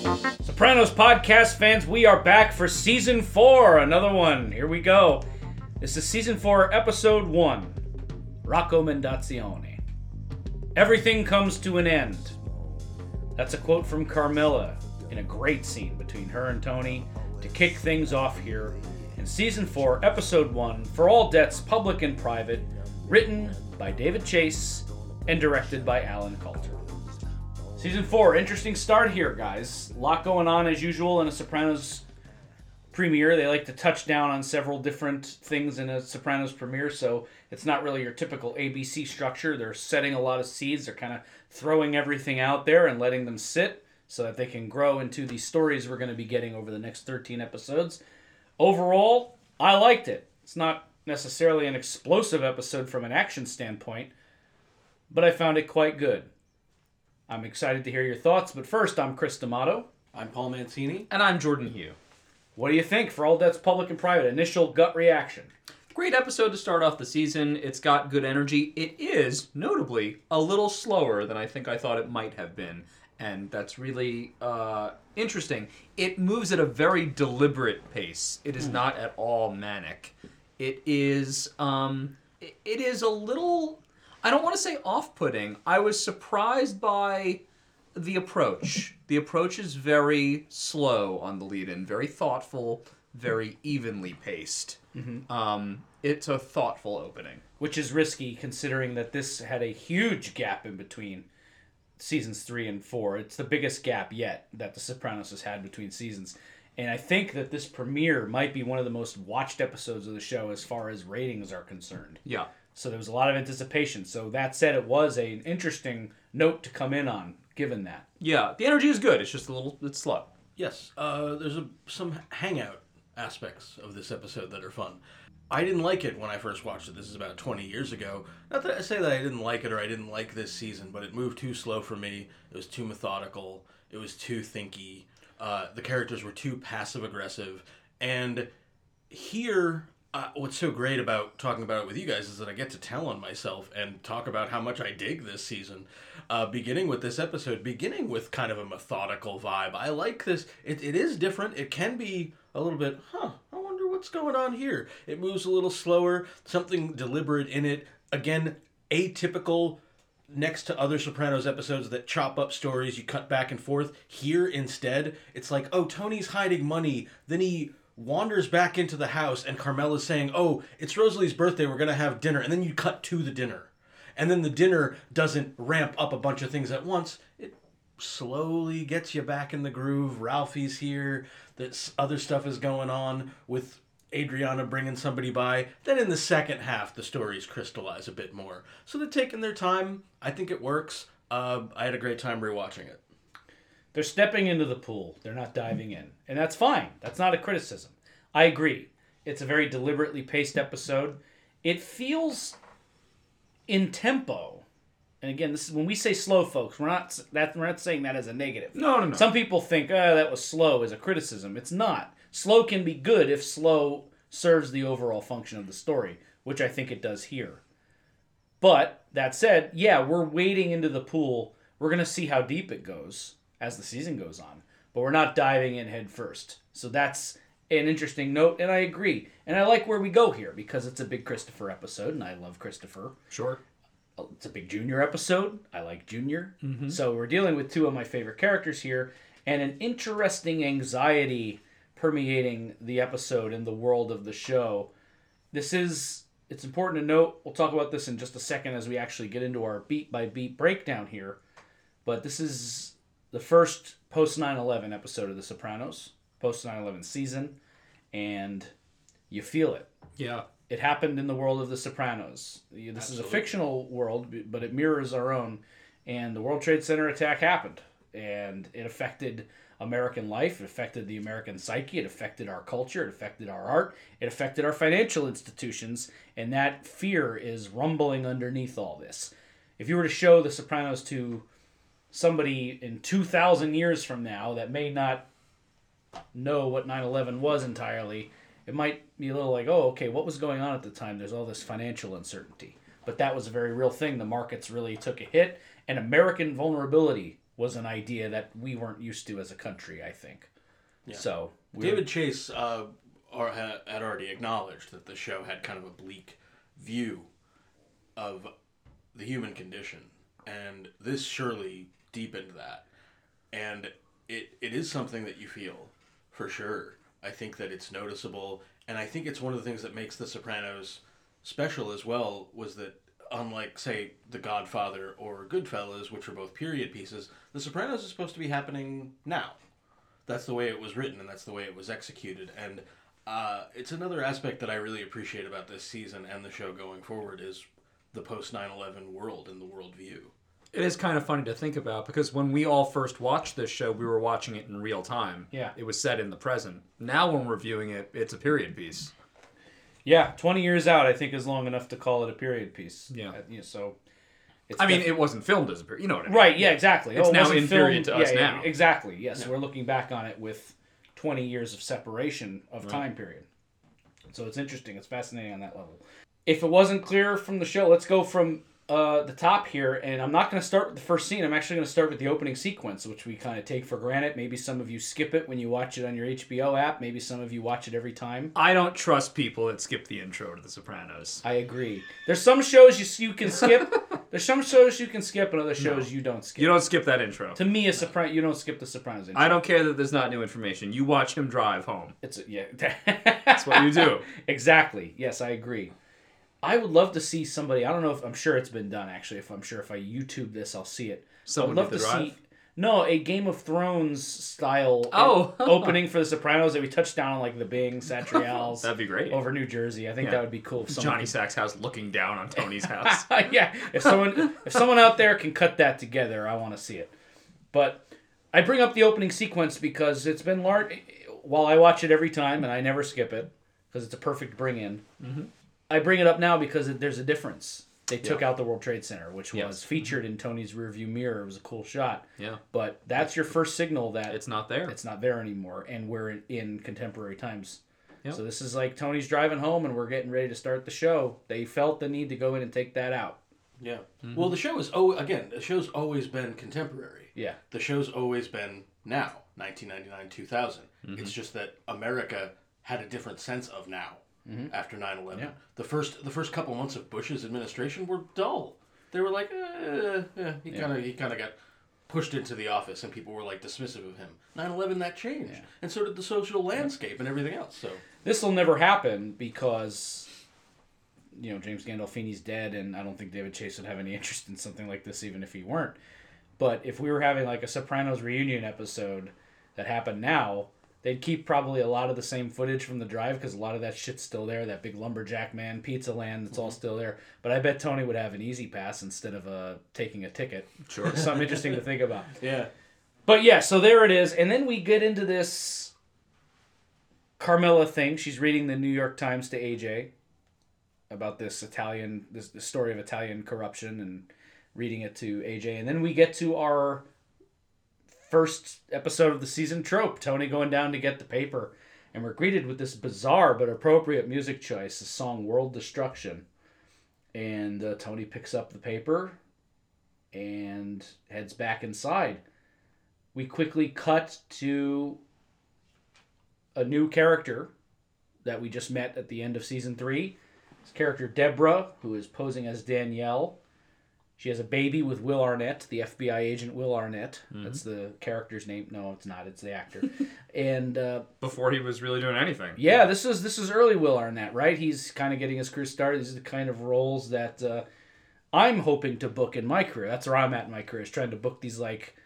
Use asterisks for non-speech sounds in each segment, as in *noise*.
Sopranos podcast fans, we are back for season four. Another one. Here we go. This is season four, episode one Raccomandazione. Everything comes to an end. That's a quote from Carmela in a great scene between her and Tony to kick things off here in season four, episode one For All Debts, Public and Private, written by David Chase and directed by Allen Coulter. Season four, interesting start here, guys. A lot going on as usual in a Sopranos premiere. They like to touch down on several different things in a Sopranos premiere, so it's not really your typical ABC structure. They're setting a lot of seeds. They're kind of throwing everything out there and letting them sit so that they can grow into the stories we're going to be getting over the next 13 episodes. Overall, I liked it. It's not necessarily an explosive episode from an action standpoint, but I found it quite good. I'm excited to hear your thoughts, but first, I'm Chris D'Amato. I'm Paul Mancini. And I'm Jordan Hugh. What do you think for all that's public and private? Initial gut reaction. Great episode to start off the season. It's got good energy. It is, notably, a little slower than I think I thought it might have been. And that's really uh, interesting. It moves at a very deliberate pace. It is not at all manic. It is, um, it, it is a little, I don't want to say off putting. I was surprised by the approach. The approach is very slow on the lead in, very thoughtful, very evenly paced. Um, it's a thoughtful opening. which is risky considering that this had a huge gap in between seasons three and four. It's the biggest gap yet that The Sopranos has had between seasons. And I think that this premiere might be one of the most watched episodes of the show as far as ratings are concerned. Yeah. So there was a lot of anticipation. So that said, it was a, an interesting note to come in on, given that. Yeah, the energy is good. It's just a little, it's slow. Yes, uh, there's a, some hangout aspects of this episode that are fun. I didn't like it when I first watched it. This is about 20 years ago. Not that I say that I didn't like it or I didn't like this season, but it moved too slow for me. It was too methodical. It was too thinky. Uh, the characters were too passive aggressive. And here, uh, what's so great about talking about it with you guys is that I get to tell on myself and talk about how much I dig this season. Uh, beginning with this episode, beginning with kind of a methodical vibe. I like this. It, it is different. It can be a little bit, huh, I wonder what's going on here. It moves a little slower, something deliberate in it. Again, atypical next to other Sopranos episodes that chop up stories, you cut back and forth. Here, instead, it's like, oh, Tony's hiding money. Then he wanders back into the house, and Carmela's saying, oh, it's Rosalie's birthday. We're going to have dinner. And then you cut to the dinner. And then the dinner doesn't ramp up a bunch of things at once. It slowly gets you back in the groove. Ralphie's here. This other stuff is going on with Adriana bringing somebody by. Then in the second half, the stories crystallize a bit more. So they're taking their time. I think it works. Uh, I had a great time rewatching it. They're stepping into the pool. They're not diving in. And that's fine. That's not a criticism. I agree. It's a very deliberately paced episode. It feels in tempo. And again, this is when we say slow, folks. We're not that we're not saying that as a negative. No, no, no. Some people think, "Oh, that was slow" as a criticism. It's not. Slow can be good if slow serves the overall function of the story, which I think it does here. But that said, yeah, we're wading into the pool. We're gonna see how deep it goes as the season goes on, but we're not diving in head first. So that's an interesting note, and I agree. And I like where we go here because it's a big Christopher episode, and I love Christopher. Sure. It's a big Junior episode. I like Junior. Mm-hmm. So we're dealing with two of my favorite characters here, and an interesting anxiety permeating the episode and the world of the show. This is it's important to note. We'll talk about this in just a second as we actually get into our beat by beat breakdown here. But this is the first post 9/11 episode of The Sopranos, post 9/11 season, and you feel it Yeah. it happened in the world of the Sopranos. This is a fictional world, but it mirrors our own. And the World Trade Center attack happened, and it affected American life. It affected the American psyche. It affected our culture. It affected our art. It affected our financial institutions. And that fear is rumbling underneath all this. If you were to show the Sopranos to somebody in 2,000 years from now that may not know what 9/11 was entirely, it might be a little like, oh, okay, what was going on at the time? There's all this financial uncertainty, but that was a very real thing. The markets really took a hit, and American vulnerability was an idea that we weren't used to as a country. I think. Yeah. So David Chase uh, had already acknowledged that the show had kind of a bleak view of the human condition, and this surely deepened that. And it, it is something that you feel for sure. I think that it's noticeable, and I think it's one of the things that makes The Sopranos special as well. Was that unlike say The Godfather or Goodfellas, which are both period pieces, The Sopranos is supposed to be happening now that's the way it was written and that's the way it was executed and uh, it's another aspect that i really appreciate about this season and the show going forward is the post 9-11 world and the worldview It is kind of funny to think about because when we all first watched this show, we were watching it in real time. Yeah. It was set in the present. Now, when we're viewing it, it's a period piece. yeah, twenty years out, I think is long enough to call it a period piece. Yeah. Uh, yeah, so. It's I mean, it wasn't filmed as a period. You know what I mean? Right, yeah, exactly. It's it now in period filmed- to us yeah, yeah, now. exactly, yes. We're looking back on it with 20 years of separation of Right. time period. So it's interesting. It's fascinating on that level. If it wasn't clear from the show, let's go from uh, the top here. And I'm not going to start with the first scene. I'm actually going to start with the opening sequence, which we kind of take for granted. Maybe some of you skip it when you watch it on your HBO app. Maybe some of you watch it every time. I don't trust people that skip the intro to The Sopranos. I agree. There's some shows you, you can skip. *laughs* There's some shows you can skip, and other shows you don't skip. You don't skip that intro. to me, a Sopran- you don't skip the Sopranos. intro. I don't care that there's not new information. You watch him drive home. It's a, yeah. That's what you do. *laughs* exactly. Yes, I agree. I would love to see somebody. I don't know if I'm sure it's been done actually. If I'm sure if I YouTube this, I'll see it. Someone I would love to see. No, a Game of Thrones style Oh. *laughs* opening for The Sopranos that we touched down on like the Bing Satriale's *laughs* That'd be great. over New Jersey. I think Yeah. that would be cool. If someone Johnny Sack's house looking down on Tony's *laughs* house. yeah, if someone if someone out there can cut that together, I want to see it. But I bring up the opening sequence because it's been large. While I watch it every time and I never skip it because it's a perfect bring in. Mm-hmm. I bring it up now because there's a difference. They took Yeah. out the World Trade Center, which Yes. was featured in Tony's rearview mirror. It was a cool shot, yeah. but that's your first signal that It's not there. it's not there anymore, and we're in, in contemporary times. Yep. So this is like Tony's driving home, and we're getting ready to start the show. They felt the need to go in and take that out. yeah mm-hmm. well the show is oh again the show's always been contemporary Yeah. the show's always been now 1999 2000 mm-hmm. it's just that america had a different sense of now Mm-hmm. after 9-11 Yeah. the first the first couple months of bush's administration were dull. They were like eh, eh, eh. yeah, he kind of he kind of got pushed into the office and people were like dismissive of him. 9-11 that changed. Yeah. and so did the social landscape and everything else so. This will never happen because you know James Gandolfini's dead, and I don't think David Chase would have any interest in something like this, even if he weren't. But if we were having like a Sopranos reunion episode that happened now, they'd keep probably a lot of the same footage from the drive because a lot of that shit's still there. That big lumberjack man, pizza land, that's all still there. But I bet Tony would have an easy pass instead of uh, taking a ticket. Sure. *laughs* Something interesting to think about. *laughs* yeah But yeah, so there it is, and then we get into this Carmela thing. She's reading the New York Times to AJ about this Italian, this the story of Italian corruption, and reading it to AJ, and then we get to our first episode of the season trope: Tony going down to get the paper, and we're greeted with this bizarre but appropriate music choice, the song "World Destruction," and uh, Tony picks up the paper and heads back inside we quickly cut to a new character that we just met at the end of season three. This character Deborah, who is posing as Danielle. She has a baby with Will Arnett, the FBI agent Will Arnett. That's the character's name. No, it's not. It's the actor. *laughs* and uh, Before he was really doing anything. yeah, this is this is early Will Arnett, right? He's kind of getting his career started. These are the kind of roles that uh, I'm hoping to book in my career. That's where I'm at in my career, is trying to book these like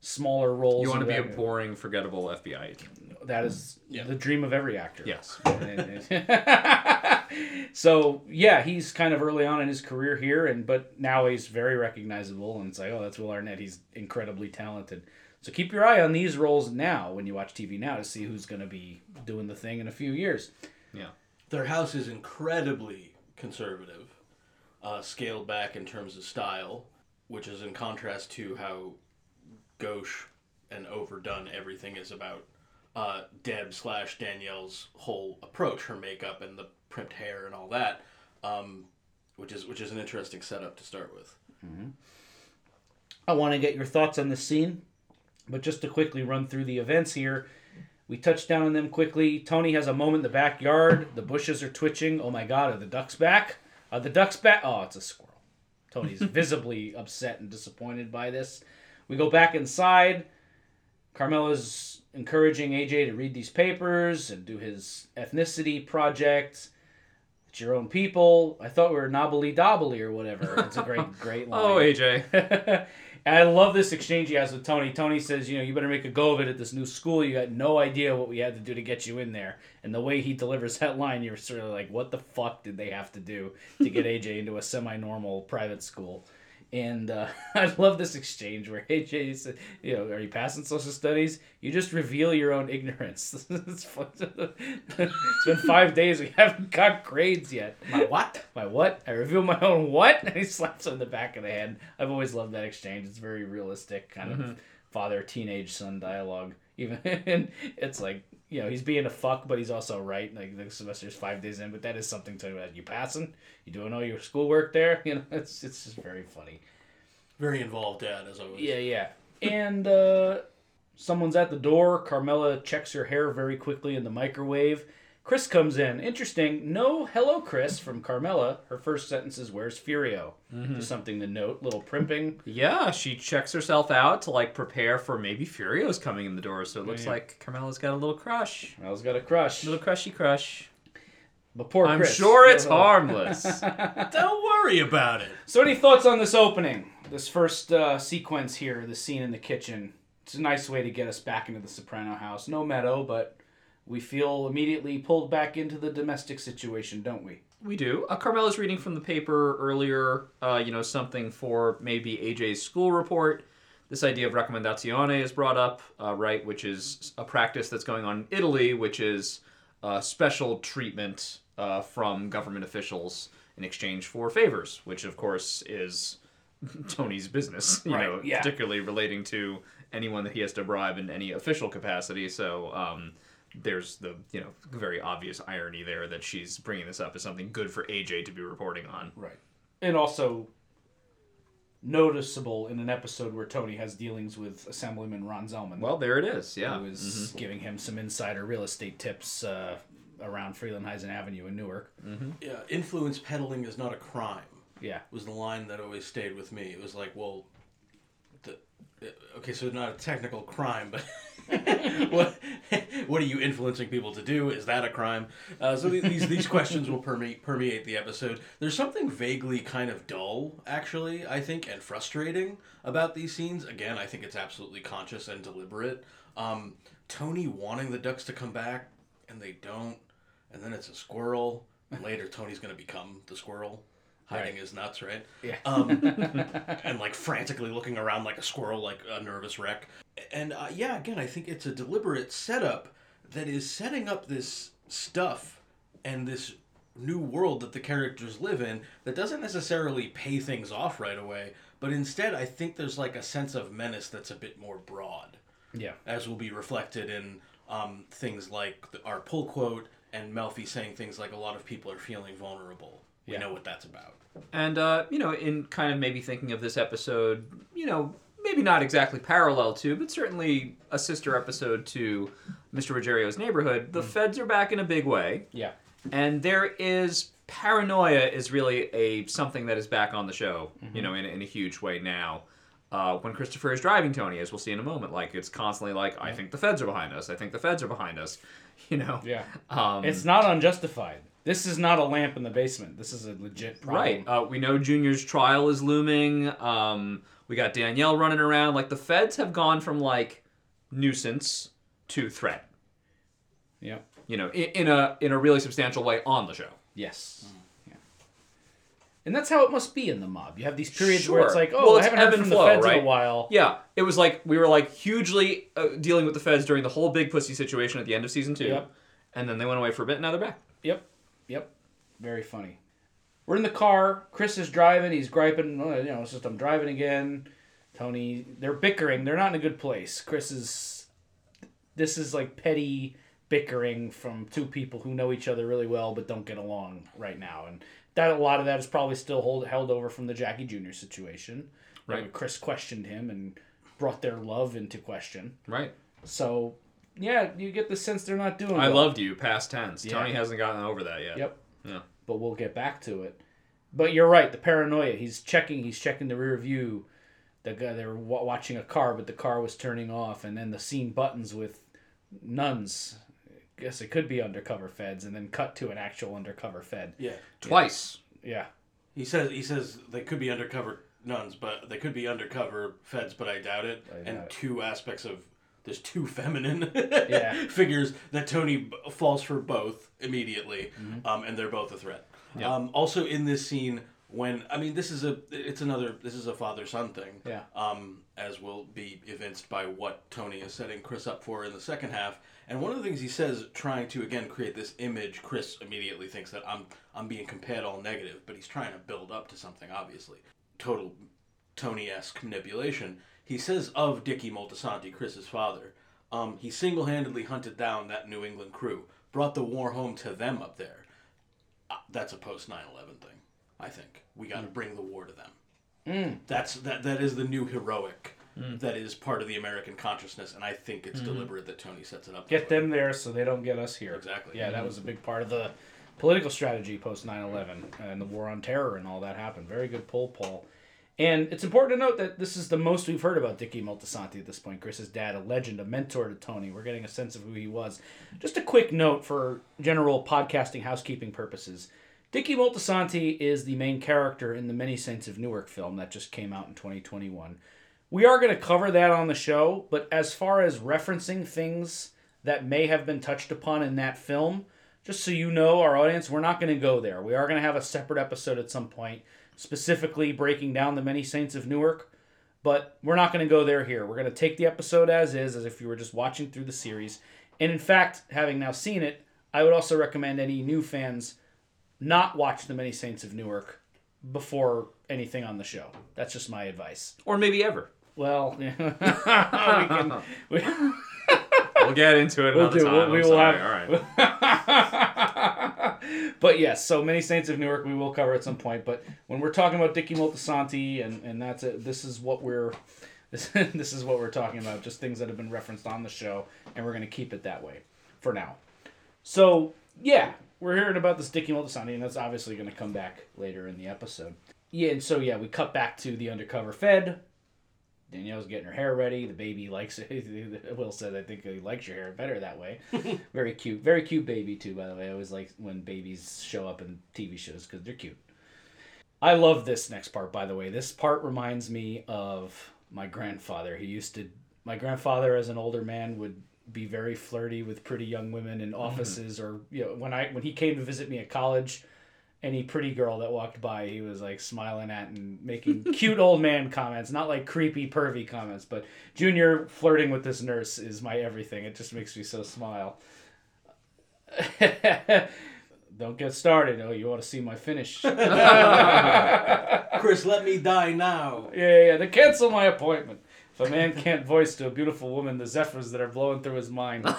smaller roles. You want to be a boring, forgettable FBI agent. That is Yeah. the dream of every actor. Yes. *laughs* so yeah, he's kind of early on in his career here, and but now he's very recognizable, and it's like, oh, that's Will Arnett. He's incredibly talented. So keep your eye on these roles now when you watch TV now to see who's going to be doing the thing in a few years. Yeah. Their house is incredibly conservative, uh, scaled back in terms of style, which is in contrast to how gauche and overdone everything is about uh, Deb slash Danielle's whole approach, her makeup and the primped hair and all that, um, which is which is an interesting setup to start with. I want to get your thoughts on this scene, but just to quickly run through the events here. We touch down on them quickly. Tony has a moment in the backyard. The bushes are twitching. Oh my god, are the ducks back? Are the ducks back? Oh, it's a squirrel. Tony's *laughs* visibly upset and disappointed by this. We go back inside. Carmela's encouraging AJ to read these papers and do his ethnicity project. It's your own people. I thought we were knobbly dobbly or whatever. It's a great, *laughs* great oh, line. Oh, AJ. *laughs* and I love this exchange he has with Tony. Tony says, you know, you better make a go of it at this new school. You got no idea what we had to do to get you in there. And the way he delivers that line, you're sort of like, what the fuck did they have to do to get AJ into a semi-normal private school? And uh, *laughs* I love this exchange where *laughs* AJ said, you know, are you passing social studies? You just reveal your own ignorance. *laughs* it's, it's been five days. We haven't got grades yet. My what? My what? I reveal my own what? And he slaps him in the back of the head. I've always loved that exchange. It's very realistic, kind of father teenage son dialogue. Even and *laughs* it's like you know he's being a fuck, but he's also right. Like the semester's five days in, but that is something to you passing. You doing all your schoolwork there? *laughs* You know, it's it's just very funny. Very involved dad, as always. Yeah, yeah. And uh, someone's at the door. Carmela checks her hair very quickly in the microwave. Chris comes in. Interesting. No hello, Chris, from Carmela. Her first sentence is, Where's Furio? Just something to note. Little primping. Yeah, she checks herself out to like prepare for maybe Furio's coming in the door. So it looks Yeah. like Carmela's got a little crush, Carmela's got a crush. little crushy crush. But poor I'm Chris. sure it's harmless. *laughs* Don't worry about it. So, any thoughts on this opening? This first uh, sequence here, the scene in the kitchen. It's a nice way to get us back into the Soprano house. No meadow, but we feel immediately pulled back into the domestic situation, don't we? we do. Uh, Carmela's reading from the paper earlier. Uh, you know, something for maybe AJ's school report. This idea of raccomandazione is brought up, uh, right? Which is a practice that's going on in Italy, which is uh, special treatment uh, from government officials in exchange for favors, which of course is *laughs* Tony's business. You Right, know, yeah. particularly relating to anyone that he has to bribe in any official capacity. So. Um, there's the you know very obvious irony there that she's bringing this up as something good for AJ to be reporting on. Right. And also noticeable in an episode where Tony has dealings with Assemblyman Ron Zellman. Well, there it is. Yeah. who is mm-hmm. giving him some insider real estate tips uh, around Frelinghuysen Avenue in Newark. Mm-hmm. Yeah, influence peddling is not a crime. Yeah. Was the line that always stayed with me. It was like, well, the, uh, okay, so not a technical crime, but *laughs* *laughs* what *laughs* what are you influencing people to do? Is that a crime? Uh, so these these questions will permeate permeate the episode. There's something vaguely kind of dull, actually, I think, and frustrating about these scenes. Again, I think it's absolutely conscious and deliberate. Um, Tony wanting the ducks to come back, and they don't, and then it's a squirrel. And later, Tony's going to become the squirrel, hiding Right. his nuts, right? Yeah. Um, *laughs* and like frantically looking around like a squirrel, like a nervous wreck. And uh, yeah, again, I think it's a deliberate setup that is setting up this stuff and this new world that the characters live in that doesn't necessarily pay things off right away, but instead, I think there's like a sense of menace that's a bit more broad Yeah. as will be reflected in um, things like the, our pull quote and Melfi saying things like a lot of people are feeling vulnerable. We Yeah. know what that's about. And uh, you know, in kind of maybe thinking of this episode, you know, maybe not exactly parallel to, but certainly a sister episode to Mr. Ruggerio's neighborhood. The feds are back in a big way, Yeah. and there is paranoia is really a something that is back on the show. You know, in, in a huge way now. Uh, when Christopher is driving Tony, as we'll see in a moment, like it's constantly like, I think the feds are behind us. I think the feds are behind us. *laughs* You know. Yeah. Um, It's not unjustified. This is not a lamp in the basement. This is a legit problem. Right. Uh, we know Junior's trial is looming. Um, we got Danielle running around. Like the feds have gone from like nuisance to threat. Yeah. You know, in, in a in a really substantial way on the show. Yes. Yeah. And that's how it must be in the mob. You have these periods where it's like, oh, Well, I it's haven't ebb heard from flow, the feds in a while. Yeah, it was like we were like hugely uh, dealing with the feds during the whole big pussy situation at the end of season two, Yep. and then they went away for a bit. and Now they're back. Yep. Yep. Very funny. We're in the car. Chris is driving. He's griping. "Oh, You know, it's just I'm driving again. Tony, they're bickering. They're not in a good place. Chris is. This is like petty bickering from two people who know each other really well but don't get along right now, and that a lot of that is probably still hold, held over from the Jackie Jr. situation. Right. Chris questioned him and brought their love into question. Right. So yeah, you get the sense they're not doing. I well. loved you. Past tense. Yeah. Tony hasn't gotten over that yet. Yep. Yeah. But we'll get back to it. But you're right. The paranoia. He's checking. He's checking the rear view. The guy they were watching a car, but the car was turning off, and then the scene buttons with nuns. I Guess it could be undercover feds, and then cut to an actual undercover fed. Yeah. Twice. Yeah. He says he says they could be undercover nuns, but they could be undercover feds, but I doubt it. I and it. two aspects of there's two feminine *laughs* Yeah. *laughs* figures that Tony b- falls for both immediately, Mm-hmm. um, and they're both a threat. Yeah. Um, also in this scene, when I mean this is a it's another this is a father son thing. Yeah. Um, as will be evinced by what Tony is setting Chris up for in the second half. And one of the things he says, trying to again create this image, Chris immediately thinks that I'm I'm being compared all negative, but he's trying to build up to something. Obviously, total Tony-esque manipulation. He says of Dicky Moltisanti, Chris's father, um, he single-handedly hunted down that New England crew, brought the war home to them up there. Uh, that's a post 9/11 thing. I think we got to mm. bring the war to them. Mm. That's that. That is the new heroic. Mm. That is part of the American consciousness, and I think it's mm-hmm. deliberate that Tony sets it up. Get that way. them there so they don't get us here. Exactly. Yeah, that mm-hmm. was a big part of the political strategy post 9 11 and the war on terror and all that happened. Very good pull, Paul. And it's important to note that this is the most we've heard about Dicky Moltisanti at this point. Chris's dad, a legend, a mentor to Tony. We're getting a sense of who he was. Just a quick note for general podcasting housekeeping purposes. Dicky Moltisanti is the main character in the Many Saints of Newark film that just came out in 2021. We are going to cover that on the show, but as far as referencing things that may have been touched upon in that film, just so you know, our audience, we're not going to go there. We are going to have a separate episode at some point, specifically breaking down the Many Saints of Newark, but we're not going to go there here. We're going to take the episode as is, as if you were just watching through the series. And in fact, having now seen it, I would also recommend any new fans not watch the Many Saints of Newark before anything on the show. That's just my advice. Or maybe ever. Well, *laughs* we can. *laughs* We, We'll get into it We'll another do. time. We'll- we will have- All right. *laughs* but yes, so many Saints of Newark we will cover at some point. But when we're talking about Dicky Moltisanti and and that's it, this is what we're *laughs* this, this is what we're talking about. Just things that have been referenced on the show, and we're going to keep it that way for now. So yeah, we're hearing about this Dicky Moltisanti, and that's obviously going to come back later in the episode. Yeah, and so yeah, we cut back to the undercover Fed. Danielle's getting her hair ready. The baby likes it. *laughs* Will said, "I think he likes your hair better that way." *laughs* very cute, very cute baby too. By the way, I always like when babies show up in TV shows because they're cute. I love this next part. By the way, this part reminds me of my grandfather. He used to. My grandfather, as an older man, would be very flirty with pretty young women in mm. offices, or you know, when I when he came to visit me at college any pretty girl that walked by, he was like smiling at and making *laughs* cute old man comments, not like creepy, pervy comments. But Junior flirting with this nurse is my everything. It just makes me so smile. *laughs* Don't get started. Oh, you want to see my finish? *laughs* Chris, let me die now. yeah, yeah. Then cancel my appointment. If a man can't voice to a beautiful woman the zephyrs that are blowing through his mind.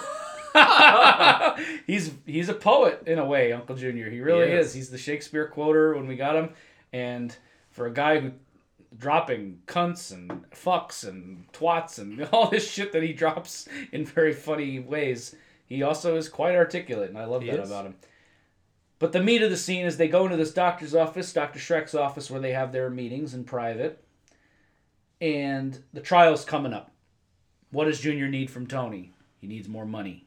*laughs* he's he's a poet in a way, Uncle Junior. He really He is. is. He's the Shakespeare quoter when we got him, and for a guy who dropping cunts and fucks and twats and *laughs* all this shit that he drops in very funny ways, he also is quite articulate, and I love He that is. about him. But the meat of the scene is they go into this doctor's office, Dr. Schreck's office, where they have their meetings in private, and the trial's coming up. What does Junior need from Tony? He needs more money.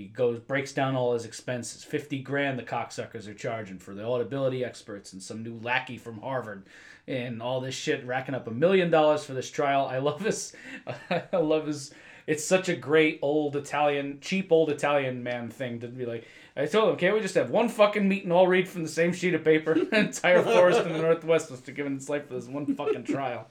He goes breaks down all his expenses. Fifty grand the cocksuckers are charging for the audibility experts and some new lackey from Harvard and all this shit, racking up a million dollars for this trial. I love his *laughs* I love his it's such a great old Italian cheap old Italian man thing to be like I told him, can't we just have one fucking meet and all read from the same sheet of paper? *laughs* Entire forest in the Northwest was to give its life for this one fucking trial.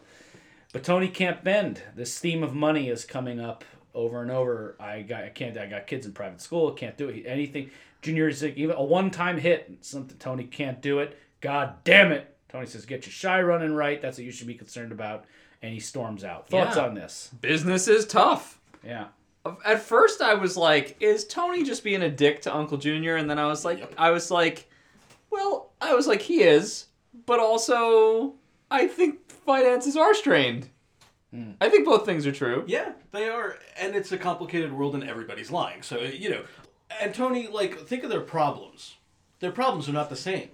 But Tony can't bend. This theme of money is coming up over and over. I got I can't I got kids in private school, can't do it. Anything juniors like, even a one time hit, something Tony can't do it. God damn it. Tony says, Get your shy running right. That's what you should be concerned about. And he storms out. Thoughts Yeah. on this? Business is tough. Yeah. At first, I was like, "Is Tony just being a dick to Uncle Junior?" And then I was like, Yep. "I was like, well, I was like, he is, but also I think finances are strained. I think both things are true. Yeah, they are, and it's a complicated world, and everybody's lying. So you know, and Tony, like, think of their problems. Their problems are not the same.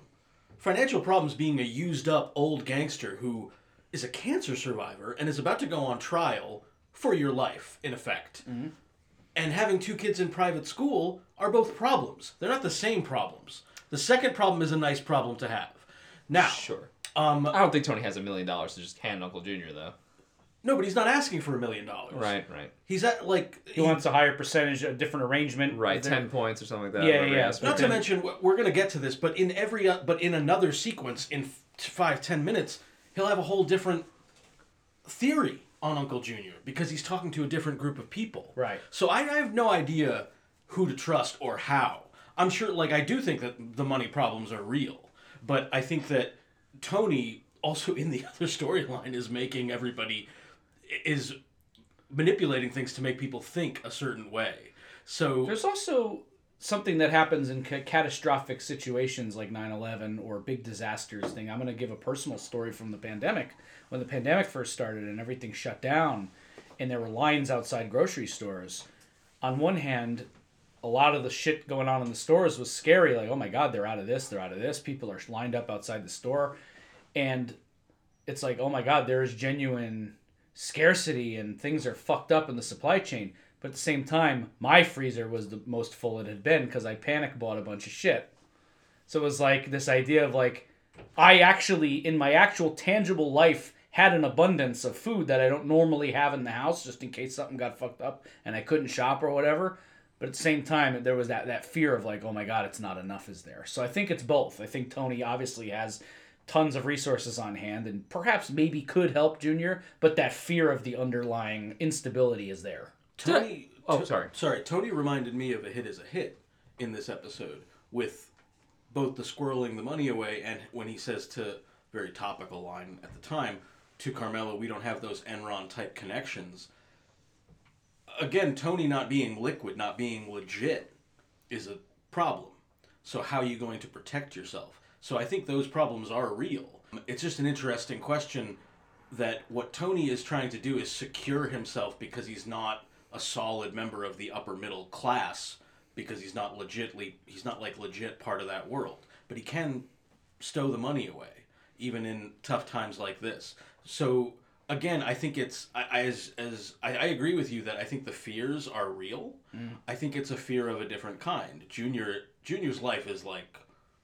Financial problems being a used-up old gangster who is a cancer survivor and is about to go on trial for your life, in effect. And having two kids in private school are both problems. They're not the same problems. The second problem is a nice problem to have. Now, Sure. um, I don't think Tony has a million dollars to just hand Uncle Junior though. No, but he's not asking for a million dollars. Right, right, He's at like He wants a higher percentage, a different arrangement. right. There- Ten points or something like that. Yeah, whatever he yeah, asked for. Not to then- mention, w- we're going to get to this, but in every, uh, but in another sequence, in f- five, ten minutes, he'll have a whole different theory on Uncle Junior because he's talking to a different group of people. Right. So I, I have no idea who to trust or how. I'm sure, like, I do think that the money problems are real, but I think that Tony, also in the *laughs* other storyline, is making everybody is manipulating things to make people think a certain way. So There's also something that happens in ca- catastrophic situations like 9/11 or big disasters thing. I'm going to give a personal story from the pandemic. When the pandemic first started and everything shut down and there were lines outside grocery stores. On one hand, a lot of the shit going on in the stores was scary like, "Oh my god, they're out of this, they're out of this. People are lined up outside the store." And it's like, "Oh my god, there is genuine scarcity and things are fucked up in the supply chain." But at the same time, my freezer was the most full it had been because I panic bought a bunch of shit. So it was like this idea of like, I actually, in my actual tangible life, had an abundance of food that I don't normally have in the house just in case something got fucked up and I couldn't shop or whatever. But at the same time, there was that, that fear of like, oh my God, it's not enough, is there? So I think it's both. I think Tony obviously has tons of resources on hand and perhaps maybe could help Junior, but that fear of the underlying instability is there. Tony. Oh, To- sorry. Sorry. Tony reminded me of a hit as a hit in this episode with both the squirreling the money away and when he says to very topical line at the time to Carmela, "We don't have those Enron type connections." Again, Tony not being liquid, not being legit, is a problem. So how are you going to protect yourself? So I think those problems are real. It's just an interesting question that what Tony is trying to do is secure himself because he's not a solid member of the upper middle class because he's not legitly he's not like legit part of that world. But he can stow the money away even in tough times like this. So again i think it's i, I as as I, I agree with you that i think the fears are real. Mm. I think it's a fear of a different kind. Junior junior's life is like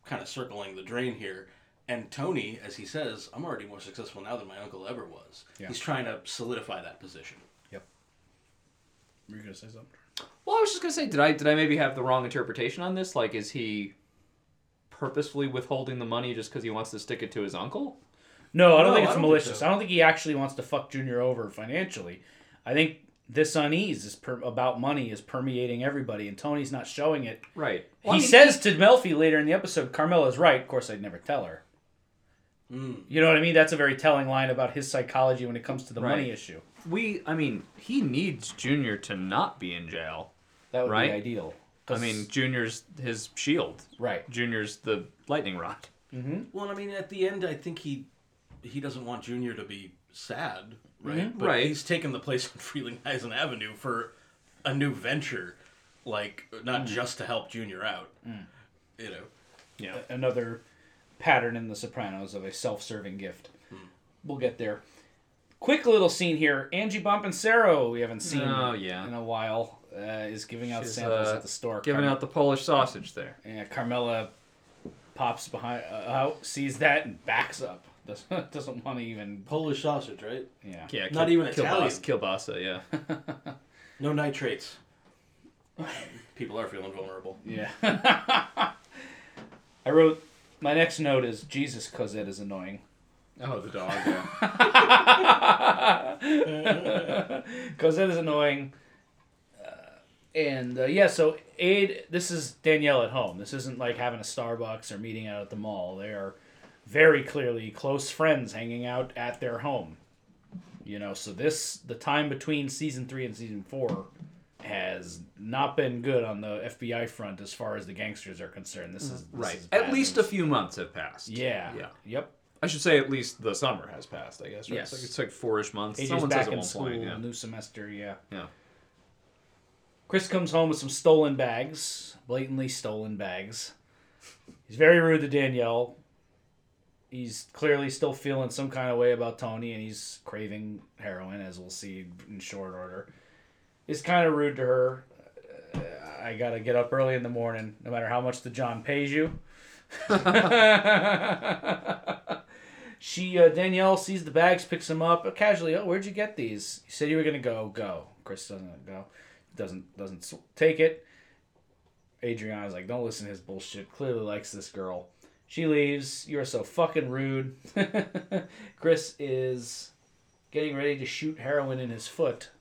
kind of circling the drain here and tony as he says i'm already more successful now than my uncle ever was Yeah. he's trying to solidify that position Yep. Were you gonna say something? Well, I was just gonna say, did I did I maybe have the wrong interpretation on this? Like, is he purposefully withholding the money just because he wants to stick it to his uncle? No, I don't No, think I it's don't think malicious. so. I don't think he actually wants to fuck Junior over financially. I think this unease is per- about money is permeating everybody, and Tony's not showing it. Right. he says to Melfi later in the episode, "Carmela's right." Of course, I'd never tell her. Mm. You know what I mean? That's a very telling line about his psychology when it comes to the Right. money issue. we. I mean, he needs Junior to not be in jail. That would Right. be ideal. I mean, Junior's his shield. right? Junior's the lightning rod. Well, I mean, at the end, I think he he doesn't want Junior to be sad, right? But Right. He's taken the place on *laughs* Frelinghuysen Avenue for a new venture, like not just to help Junior out. You know, Yeah. Another pattern in The Sopranos of a self-serving gift. We'll get there. Quick little scene here. Angie Bonpensiero, we haven't seen Oh, yeah. in a while, uh, is giving out She's, samples uh, at the store. Giving out the Polish sausage there. Yeah, Carmela pops behind uh, out, sees that, and backs up. Doesn't *laughs* doesn't want to even. Polish sausage, right? Yeah. Yeah. Not even Italian. Kielbasa, yeah. *laughs* No nitrates. *laughs* People are feeling vulnerable. Yeah. I wrote my next note is Jesus Cosette is annoying. Oh, the dog. Yeah. Cosette is annoying. Uh, and uh, yeah, so Aid, this is Danielle at home. This isn't like having a Starbucks or meeting out at the mall. They are very clearly close friends hanging out at their home. You know, so this the time between season three and season four has not been good on the FBI front as far as the gangsters are concerned. This is this right. is At least a few months have passed. Yeah. Yeah. Yep. I should say at least the summer has passed. I guess. Right? Yes. It's like it's like four-ish months. AJ's Someone back says in school, point. Yeah. new semester, yeah. Yeah. Chris comes home with some stolen bags, blatantly stolen bags. He's very rude to Danielle. He's clearly still feeling some kind of way about Tony, and he's craving heroin, as we'll see in short order. He's kind of rude to her. Uh, I gotta get up early in the morning, no matter how much the John pays you. *laughs* she uh, Danielle sees the bags, picks them up casually. Oh, where'd you get these? You said you were gonna go. Go. Chris doesn't go. Doesn't doesn't take it. Adriana's like, don't listen to his bullshit. Clearly likes this girl. She leaves. You're so fucking rude. *laughs* Chris is getting ready to shoot heroin in his foot.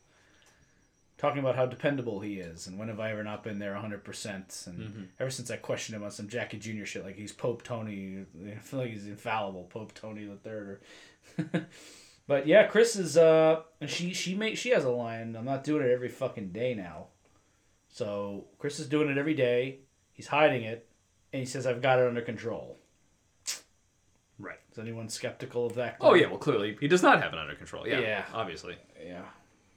Talking about how dependable he is, and when have I ever not been there 100%? And ever since I questioned him on some Jackie Jr. shit, like he's Pope Tony, *laughs* I feel like he's infallible, Pope Tony the Third. *laughs* But yeah, Chris is, uh, and she she make she has a line. I'm not doing it every fucking day now. So Chris is doing it every day. He's hiding it, and he says, "I've got it under control." Right. Is anyone skeptical of that? Oh yeah. Well, clearly he does not have it under control. Yeah. Yeah. Obviously. yeah.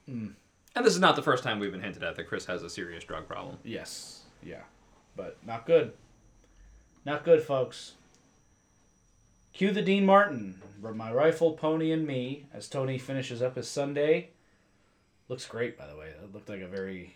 And this is not the first time we've been hinted at that Chris has a serious drug problem. Yes. Yeah. But not good. Not good, folks. Cue the Dean Martin. My rifle, pony, and me as Tony finishes up his sundae. Looks great, by the way. It looked like a very.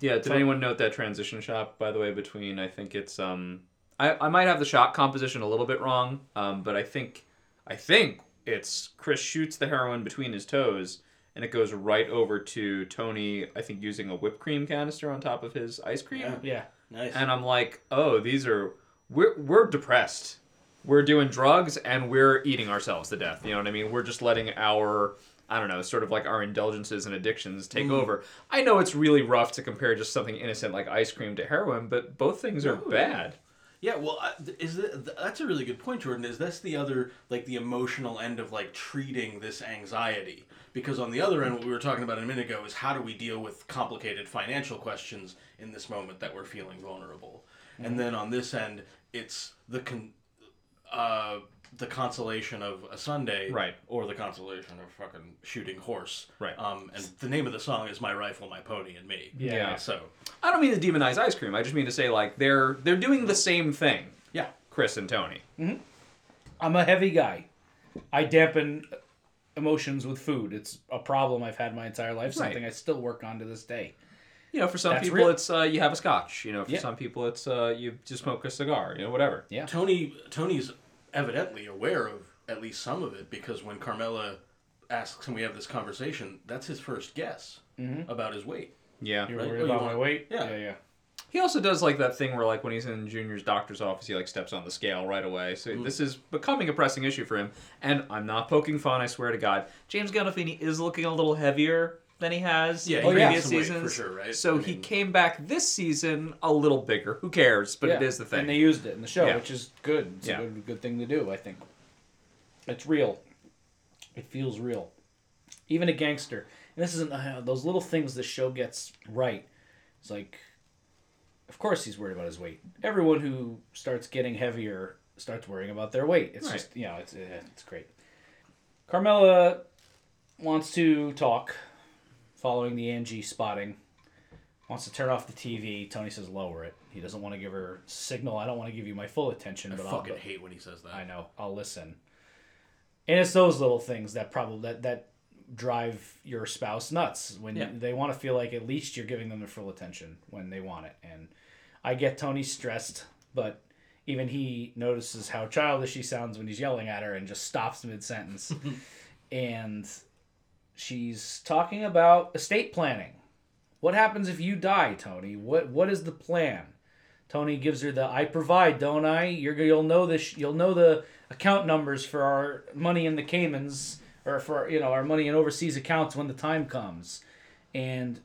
Yeah. Did So- anyone note that transition shot? By the way, between I think it's um, I I might have the shot composition a little bit wrong. Um, but I think I think it's Chris shoots the heroin between his toes. And it goes right over to Tony, I think, using a whipped cream canister on top of his ice cream. Yeah. Yeah. Nice. and I'm like, oh, these are we're we're depressed. We're doing drugs and we're eating ourselves to death. You know what I mean? We're just letting our I don't know, sort of like our indulgences and addictions take over. I know it's really rough to compare just something innocent like ice cream to heroin, but both things are No, bad. Yeah, well, is that, that's a really good point, Jordan. Is that's the other like the emotional end of like treating this anxiety? Because on the other end, what we were talking about a minute ago is how do we deal with complicated financial questions in this moment that we're feeling vulnerable, and then on this end, it's the con- uh, the consolation of a sundae, Right. or the consolation of fucking shooting horse, Right. Um, and the name of the song is "My Rifle, My Pony, and Me." Yeah. Yeah. So, I don't mean to demonize ice cream. I just mean to say like they're they're doing the same thing, yeah, Chris and Tony. Mm-hmm. I'm a heavy guy. I dampen emotions with food. It's a problem I've had my entire life. Right. Something I still work on to this day. You know, for some That's people real. it's uh, you have a scotch. You know, for Yeah. some people it's uh, you just smoke a cigar. You know, whatever. Yeah. Tony Tony's evidently aware of at least some of it because when Carmela asks and we have this conversation, that's his first guess about his weight. Yeah. You're Right? worried Oh, you about my weight? yeah. Yeah, yeah. He also does like that thing where like when he's in Junior's doctor's office, he like steps on the scale right away. So Mm. this is becoming a pressing issue for him. And I'm not poking fun, I swear to God. James Gandolfini is looking a little heavier than he has Yeah, in previous some weight, seasons. for sure, right? So I he came back this season a little bigger. Who cares? But it Yeah, is the thing. And they used it in the show, Yeah. which is good. It's Yeah. a good, good thing to do, I think. It's real. It feels real. Even a gangster. And this isn't uh, those little things the show gets right. It's like, of course he's worried about his weight. Everyone who starts getting heavier starts worrying about their weight. It's Right. just, you know, it's, uh, it's great. Carmela wants to talk following the Angie spotting wants to turn off the TV. Tony says lower it. He doesn't want to give her signal. I don't want to give you my full attention, I but fucking I'll. hate when he says that. I know. I'll listen. And it's those little things that probably that that drive your spouse nuts when Yeah. they want to feel like at least you're giving them their full attention when they want it. And I get Tony stressed, but even he notices how childish he sounds when he's yelling at her and just stops mid sentence. *laughs* and she's talking about estate planning. What happens if you die, Tony? What what is the plan? Tony gives her the I provide, don't I? You're you'll know this. You'll know the account numbers for our money in the Caymans or for you know our money in overseas accounts when the time comes. And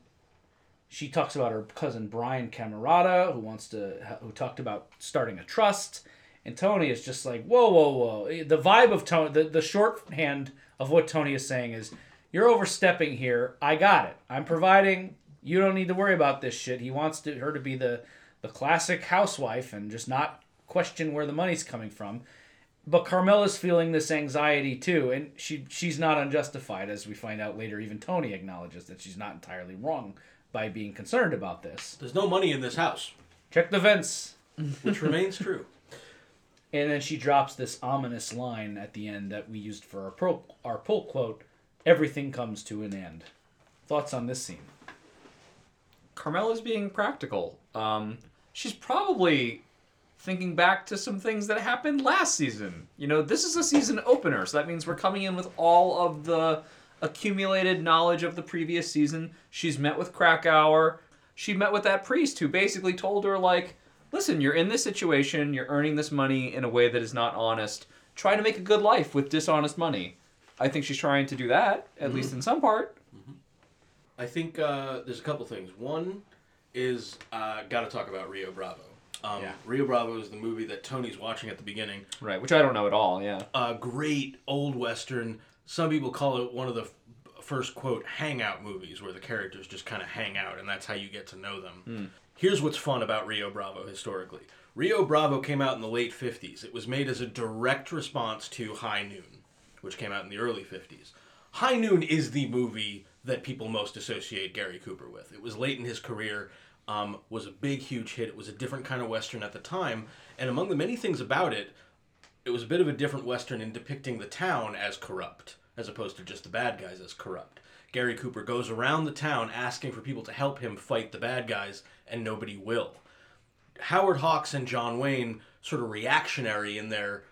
she talks about her cousin Brian Cammarata, who wants to who talked about starting a trust. And Tony is just like, whoa, whoa, whoa. The vibe of Tony, the, the shorthand of what Tony is saying is, you're overstepping here. I got it. I'm providing. You don't need to worry about this shit. He wants to, her to be the, the classic housewife and just not question where the money's coming from. but Carmela's feeling this anxiety too, and she she's not unjustified, as we find out later. Even Tony acknowledges that she's not entirely wrong by being concerned about this. There's no money in this house, Check the vents. which remains true. And then she drops this ominous line at the end that we used for our pro, our pull quote: "Everything comes to an end." Thoughts on this scene? Carmela's being practical. Um, she's probably thinking back to some things that happened last season. You know, this is a season opener, so that means we're coming in with all of the accumulated knowledge of the previous season. She's met with Krakower. She met with that priest who basically told her, like, listen, you're in this situation, you're earning this money in a way that is not honest. Try to make a good life with dishonest money. I think she's trying to do that, at least in some part. I think uh, there's a couple things. One is uh, got to talk about Rio Bravo. Um, Yeah. Rio Bravo is the movie that Tony's watching at the beginning. Right, which I don't know at all, yeah. A great old western. Some people call it one of the f- first quote hangout movies where the characters just kind of hang out and that's how you get to know them. Here's what's fun about Rio Bravo historically. Rio Bravo came out in the late 50s. It was made as a direct response to High Noon, which came out in the early 50s. High Noon is the movie that people most associate Gary Cooper with. It was late in his career, um, was a big, huge hit. It was a different kind of Western at the time. And among the many things about it, it was a bit of a different Western in depicting the town as corrupt, as opposed to just the bad guys as corrupt. Gary Cooper goes around the town asking for people to help him fight the bad guys, and nobody will. Howard Hawks and John Wayne, sort of reactionary in their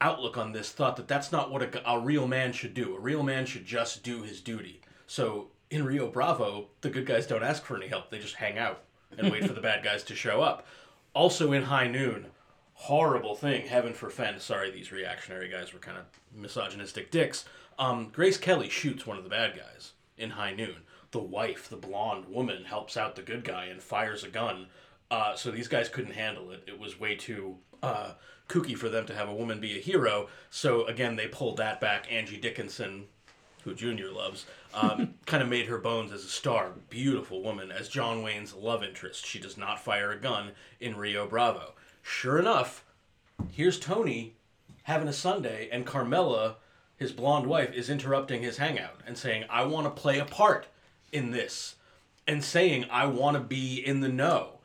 outlook on this, thought that that's not what a, a real man should do. A real man should just do his duty. So in Rio Bravo, the good guys don't ask for any help; they just hang out and wait for the bad guys to show up. Also in High Noon, horrible thing. Heaven forfend. Sorry, these reactionary guys were kind of misogynistic dicks. Um, Grace Kelly shoots one of the bad guys in High Noon. The wife, the blonde woman, helps out the good guy and fires a gun. Uh, so these guys couldn't handle it. It was way too uh, kooky for them to have a woman be a hero. So again, they pulled that back. Angie Dickinson, who Junior loves, um, *laughs* kind of made her bones as a star. Beautiful woman as John Wayne's love interest. She does not fire a gun in Rio Bravo. Sure enough, here's Tony having a Sunday, and Carmela, his blonde wife, is interrupting his hangout and saying, I want to play a part in this, and saying, I want to be in the know.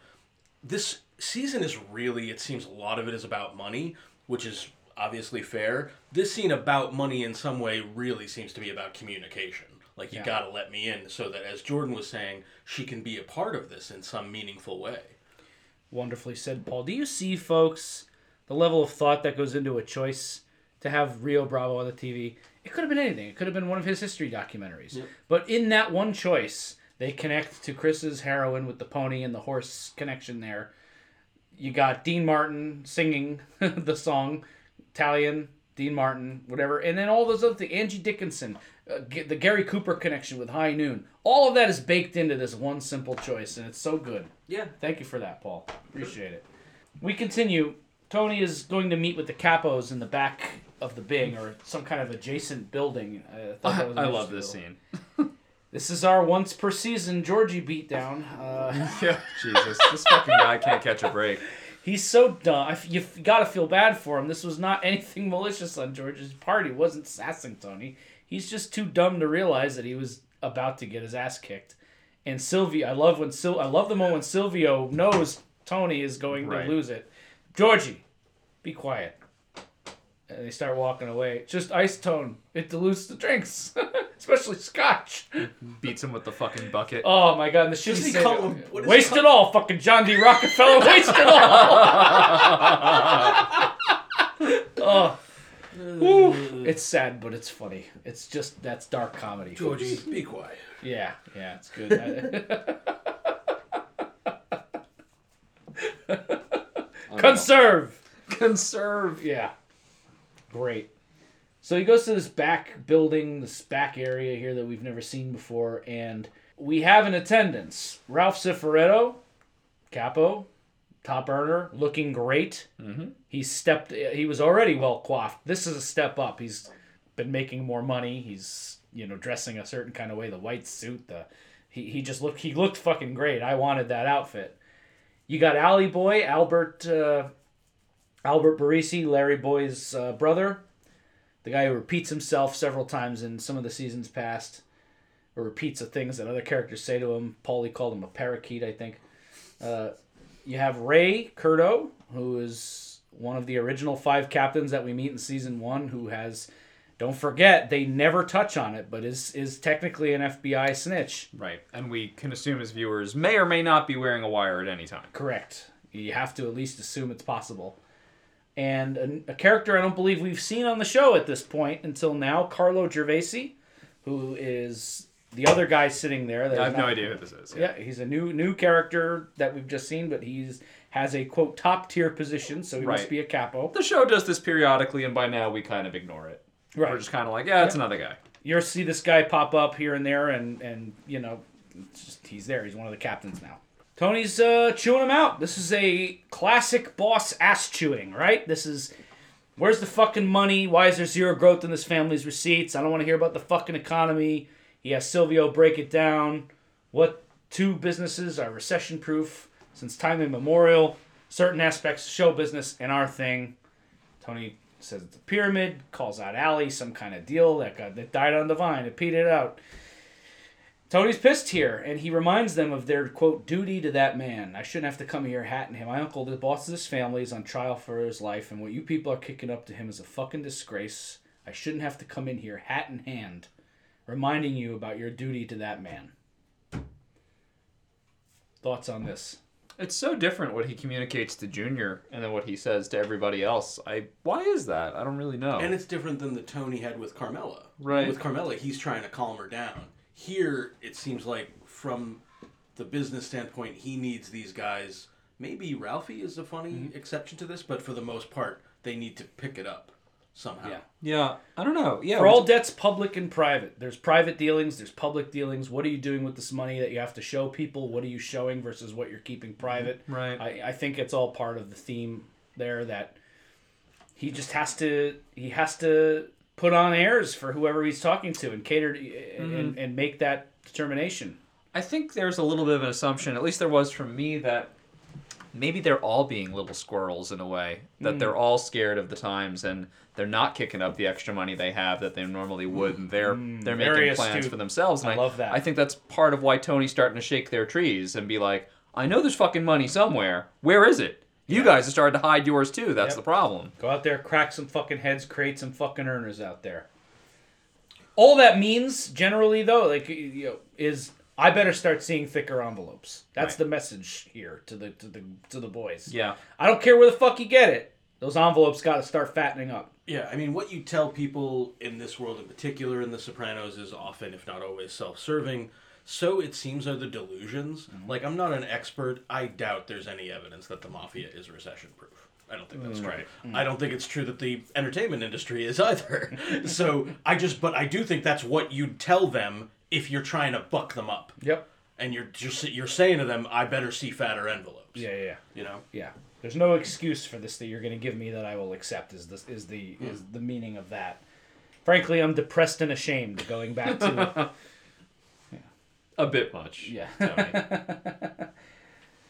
This season is really, it seems a lot of it is about money, which is obviously fair. This scene about money in some way really seems to be about communication. Like, you Yeah. gotta let me in so that, as Jordan was saying, she can be a part of this in some meaningful way. Wonderfully said, Paul. Do you see, folks, the level of thought that goes into a choice to have Rio Bravo on the TV? It could have been anything. It could have been one of his history documentaries. But in that one choice, they connect to Chris's heroin with the pony and the horse connection there. You got Dean Martin singing *laughs* the song, Italian, Dean Martin, whatever, and then all those other things. Angie Dickinson, uh, the Gary Cooper connection with High Noon. All of that is baked into this one simple choice, and it's so good. Yeah. Thank you for that, Paul. Appreciate it. We continue. Tony is going to meet with the capos in the back of the Bing or some kind of adjacent building. I, thought that *laughs* was I love this little- scene. *laughs* This is our once per season Georgie beatdown. Uh, *laughs* Yeah, *laughs* Jesus, this fucking guy can't catch a break. he's so dumb. I f- You got to feel bad for him. This was not *laughs* anything malicious on George's part. He wasn't sassing Tony. He's just too dumb to realize that he was about to get his ass kicked. And Sylvia, I love when Sil- I love the moment when Silvio knows Tony is going Right. to lose it. Georgie, be quiet. And they start walking away. Just ice tone. It dilutes the drinks, *laughs* especially scotch. Beats him with the fucking bucket. Oh my god, and the shit he he said. call him- what does he waste call- it all, fucking John D. Rockefeller. Waste it all. *laughs* oh. Whew. It's sad, but it's funny. It's just that's dark comedy. folks. Georgie, be quiet. Yeah, yeah, it's good. *laughs* Conserve. Conserve. Yeah. Great. So he goes to this back building, this back area here that we've never seen before, and we have in attendance Ralph Cifaretto, capo, top earner, looking great. Mm-hmm. He stepped. He was already well coiffed. This is a step up. He's been making more money. He's you know dressing a certain kind of way. The white suit. The he, he just looked. He looked fucking great. I wanted that outfit. You got Ally Boy Albert. Uh, Albert Barese, Larry Boy's uh, brother, the guy who repeats himself several times in some of the seasons past, or repeats the things that other characters say to him. Paulie called him a parakeet, I think. Uh, you have Ray Curto, who is one of the original five captains that we meet in season one, who has. Don't forget, they never touch on it, but is is technically an FBI snitch. Right. And we can assume as viewers may or may not be wearing a wire at any time. Correct. You have to at least assume it's possible. And a, a character I don't believe we've seen on the show at this point until now, Carlo Gervasi, who is the other guy sitting there. that I have no idea who this is. Yeah, he's a new new character that we've just seen, but he's has a quote top tier position, so he must be a capo. The show does this periodically, and by now we kind of ignore it. Right. We're just kind of like, yeah, it's another guy. You see this guy pop up here and there, and and you know, it's just, he's there. He's one of the captains now. Tony's uh, chewing him out. This is a classic boss ass chewing, right? This is where's the fucking money? Why is there zero growth in this family's receipts? I don't want to hear about the fucking economy. He has Silvio break it down. What two businesses are recession proof since time immemorial? Certain aspects of show business and our thing. Tony says it's a pyramid, calls out Ali, some kind of deal that got that died on the vine, it petered out. Tony's pissed here, and he reminds them of their quote duty to that man. I shouldn't have to come here hatting him. My uncle, the boss of this family, is on trial for his life, and what you people are kicking up to him is a fucking disgrace. I shouldn't have to come in here hat in hand, reminding you about your duty to that man. Thoughts on this? It's so different what he communicates to Junior and then what he says to everybody else. I why is that? I don't really know. And it's different than the tone he had with Carmela. Right. With Carmela, he's trying to calm her down. Here, it seems like from the business standpoint, he needs these guys. Maybe Ralphie is a funny Mm-hmm. exception to this, but for the most part, they need to pick it up somehow. Yeah. yeah, I don't know. Yeah, For all t- debts, public and private. There's private dealings, there's public dealings. What are you doing with this money that you have to show people? What are you showing versus what you're keeping private? Right. I, I think it's all part of the theme there that he just has to he has to put on airs for whoever he's talking to and cater to, and, mm-hmm. and make that determination. I think there's a little bit of an assumption, at least there was from me, that maybe they're all being little squirrels in a way. That mm. they're all scared of the times and they're not kicking up the extra money they have that they normally would, and they're mm. they're very making plans astute. for themselves. And I love that. I think that's part of why Tony's starting to shake their trees and be like, "I know there's fucking money somewhere. Where is it? You guys have started to hide yours too. That's Yep. the problem." Go out there, crack some fucking heads, create some fucking earners out there. All that means, generally, though, like you know, is I better start seeing thicker envelopes. That's Right. the message here to the to the to the boys. Yeah. I don't care where the fuck you get it. Those envelopes got to start fattening up. Yeah, I mean, what you tell people in this world in particular in The Sopranos is often, if not always, self serving. So it seems are the delusions. Mm-hmm. Like, I'm not an expert. I doubt there's any evidence that the mafia is recession proof. I don't think that's mm. true. right. I don't think it's true that the entertainment industry is either. *laughs* so I just, but I do think that's what you'd tell them if you're trying to buck them up. Yep. And you're just, you're saying to them, I better see fatter envelopes. Yeah, yeah, yeah. You know? Yeah. There's no excuse for this that you're going to give me that I will accept. Is this is the is hmm. the meaning of that? Frankly, I'm depressed and ashamed. Going back to *laughs* A bit much. yeah. *laughs*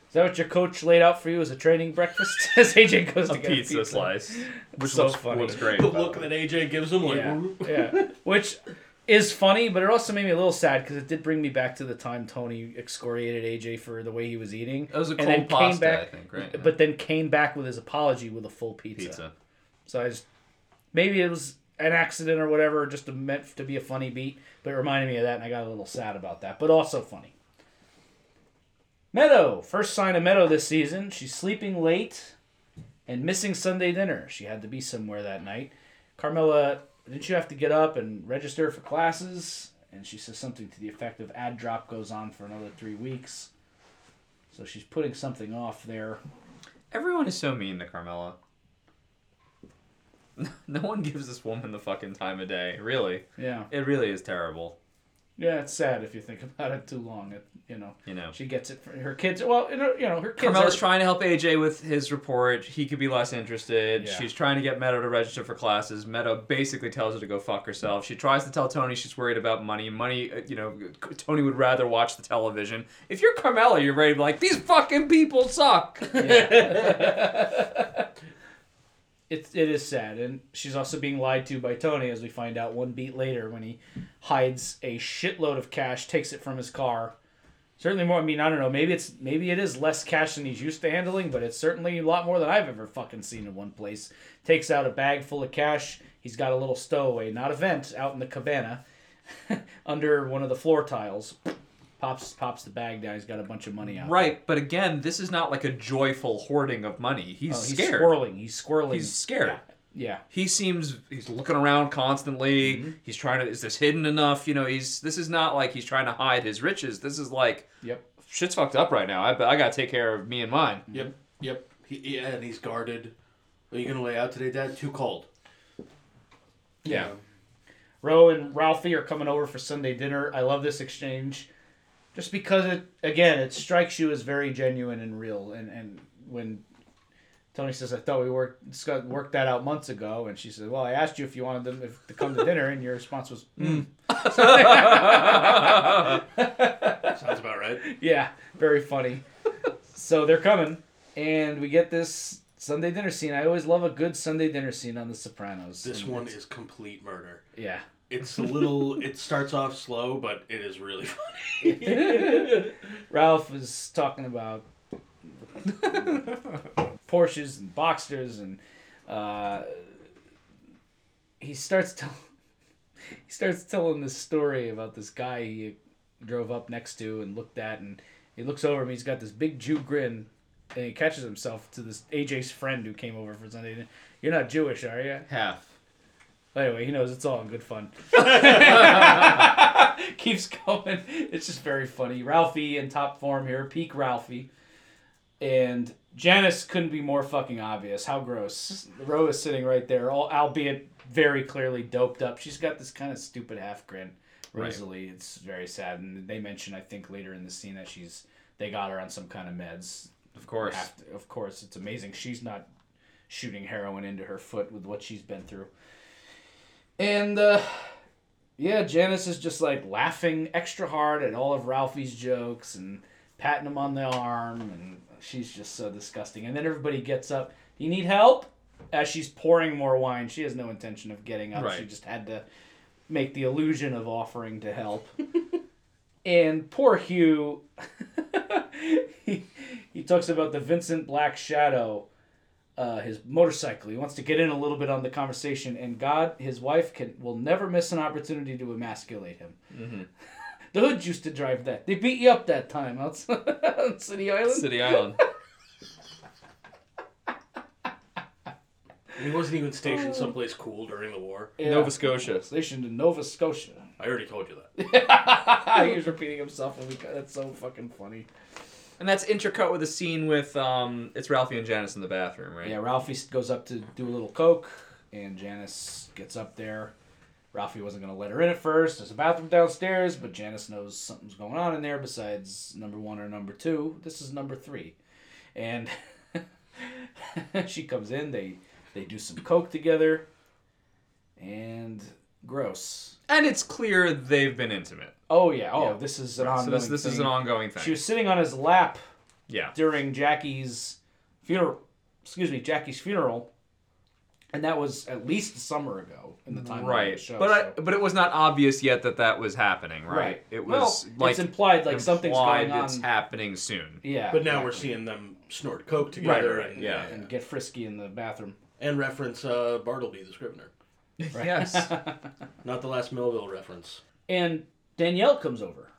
Is that what your coach laid out for you as a training breakfast? *laughs* as AJ goes a to get pizza, a pizza slice, which So looks, funny. looks great. The look that AJ gives them, like, Yeah, yeah. Which is funny, but it also made me a little sad because it did bring me back to the time Tony excoriated AJ for the way he was eating. That was a and then cold pasta, back, I think, right? But then came back with his apology with a full pizza. pizza. So I just maybe it was an accident or whatever, just meant to be a funny beat, but it reminded me of that, and I got a little sad about that, but also funny. Meadow, first sign of Meadow this season. She's sleeping late and missing Sunday dinner. She had to be somewhere that night. Carmela, didn't you have to get up and register for classes? And she says something to the effect of ad drop goes on for another three weeks. So she's putting something off there. Everyone is so mean to Carmela. *laughs* No one gives this woman the fucking time of day. Really, Yeah. it really is terrible. Yeah, it's sad if you think *laughs* about it too long. It, you know, You know. she gets it for her kids. Well, you know, you know her kids Carmela's are, trying to help AJ with his report. He could be less interested. Yeah. She's trying to get Meadow to register for classes. Meadow basically tells her to go fuck herself. She tries to tell Tony she's worried about money. Money, uh, you know, Tony would rather watch the television. If you're Carmela, you're ready to be like, these fucking people suck. *laughs* it, it is sad, and she's also being lied to by Tony, as we find out one beat later when he hides a shitload of cash, takes it from his car. Certainly more. I mean, I don't know. Maybe it's maybe it is less cash than he's used to handling, but it's certainly a lot more than I've ever fucking seen in one place. Takes out a bag full of cash. He's got a little stowaway, not a vent, out in the cabana, *laughs* under one of the floor tiles. Pops pops the bag down. He's got a bunch of money out. Right, but again, this is not like a joyful hoarding of money. He's, Oh, he's scared. squirreling. He's squirreling. He's scared. Yeah. He seems he's looking around constantly. Mm-hmm. He's trying to is this hidden enough? You know, he's this is not like he's trying to hide his riches. This is like Yep. shit's fucked up right now. I I got to take care of me and mine. Yep, yep. He, yeah, and he's guarded. Are you gonna lay out today, Dad? Too cold. Yeah. Ro and Ralphie are coming over for Sunday dinner. I love this exchange, just because it again it strikes you as very genuine and real. And and when Tony says, "I thought we worked worked that out months ago," and she said, "Well, I asked you if you wanted them if, to come to *laughs* dinner," and your response was, mm. *laughs* Sounds about right. "Yeah, very funny." so they're coming, and we get this Sunday dinner scene. I always love a good Sunday dinner scene on The Sopranos. This And one is complete murder. yeah. It's a little. it starts off slow, but it is really funny. *laughs* Ralph is talking about Porsches and Boxsters, and uh, he starts telling he starts telling this story about this guy he drove up next to and looked at, and he looks over him. He's got this big Jew grin, and he catches himself to this AJ's friend who came over for Sunday. You're not Jewish, are you? Half. Anyway, he knows it's all in good fun. *laughs* Keeps going. It's just very funny. Ralphie in top form here, peak Ralphie. And Janice couldn't be more fucking obvious. How gross. Ro is sitting right there, all, albeit very clearly doped up. She's got this kind of stupid half grin. Right. It's very sad. And they mention, I think, later in the scene that she's they got her on some kind of meds. Of course. To- of course, it's amazing. She's not shooting heroin into her foot with what she's been through. And uh, yeah, Janice is just like laughing extra hard at all of Ralphie's jokes and patting him on the arm, and she's just so disgusting. And then everybody gets up. Do you need help? As she's pouring more wine, she has no intention of getting up. She just had to make the illusion of offering to help. *laughs* and poor Hugh, *laughs* he, he talks about the Vincent Black Shadow, uh, his motorcycle. He wants to get in a little bit on the conversation, and God, his wife, can will never miss an opportunity to emasculate him. Mhm. *laughs* The Hoods used to drive that. They beat you up that time out *laughs* on City Island. City *laughs* Island. He wasn't even stationed someplace cool during the war. Yeah. Nova Scotia. Stationed in Nova Scotia. I already told you that. he was repeating himself, and we got, that's so fucking funny. And that's intercut with a scene with um it's Ralphie and Janice in the bathroom, right? Yeah, Ralphie goes up to do a little coke, and Janice gets up there. Ralphie wasn't going to let her in at first. There's a bathroom downstairs, but Janice knows something's going on in there besides number one or number two. This is number three. And *laughs* she comes in, they, they do some coke together, and gross. And it's clear they've been intimate. Oh, yeah. Oh, Yeah. this is an So ongoing this this is thing. an ongoing thing. She was sitting on his lap yeah. during Jackie's funeral. Excuse me, Jackie's funeral, and that was at least a summer ago in the time of the Right. show. but so- I, but it was not obvious yet that that was happening, right? Right. It well, was like it's implied like something's implied going on. It's happening soon. yeah, But now we're seeing them snort coke together right, and, yeah. and get frisky in the bathroom. and reference uh, Bartleby the Scrivener. Right. *laughs* Yes. *laughs* Not the last Melville reference. and Danielle comes over.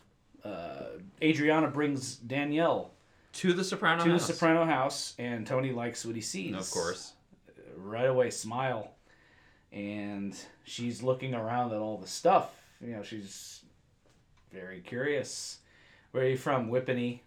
Uh, Adriana brings Danielle to the Soprano to house. the Soprano house, and Tony likes what he sees. Of course. right away smile and she's looking around at all the stuff you know she's very curious where are you from whippany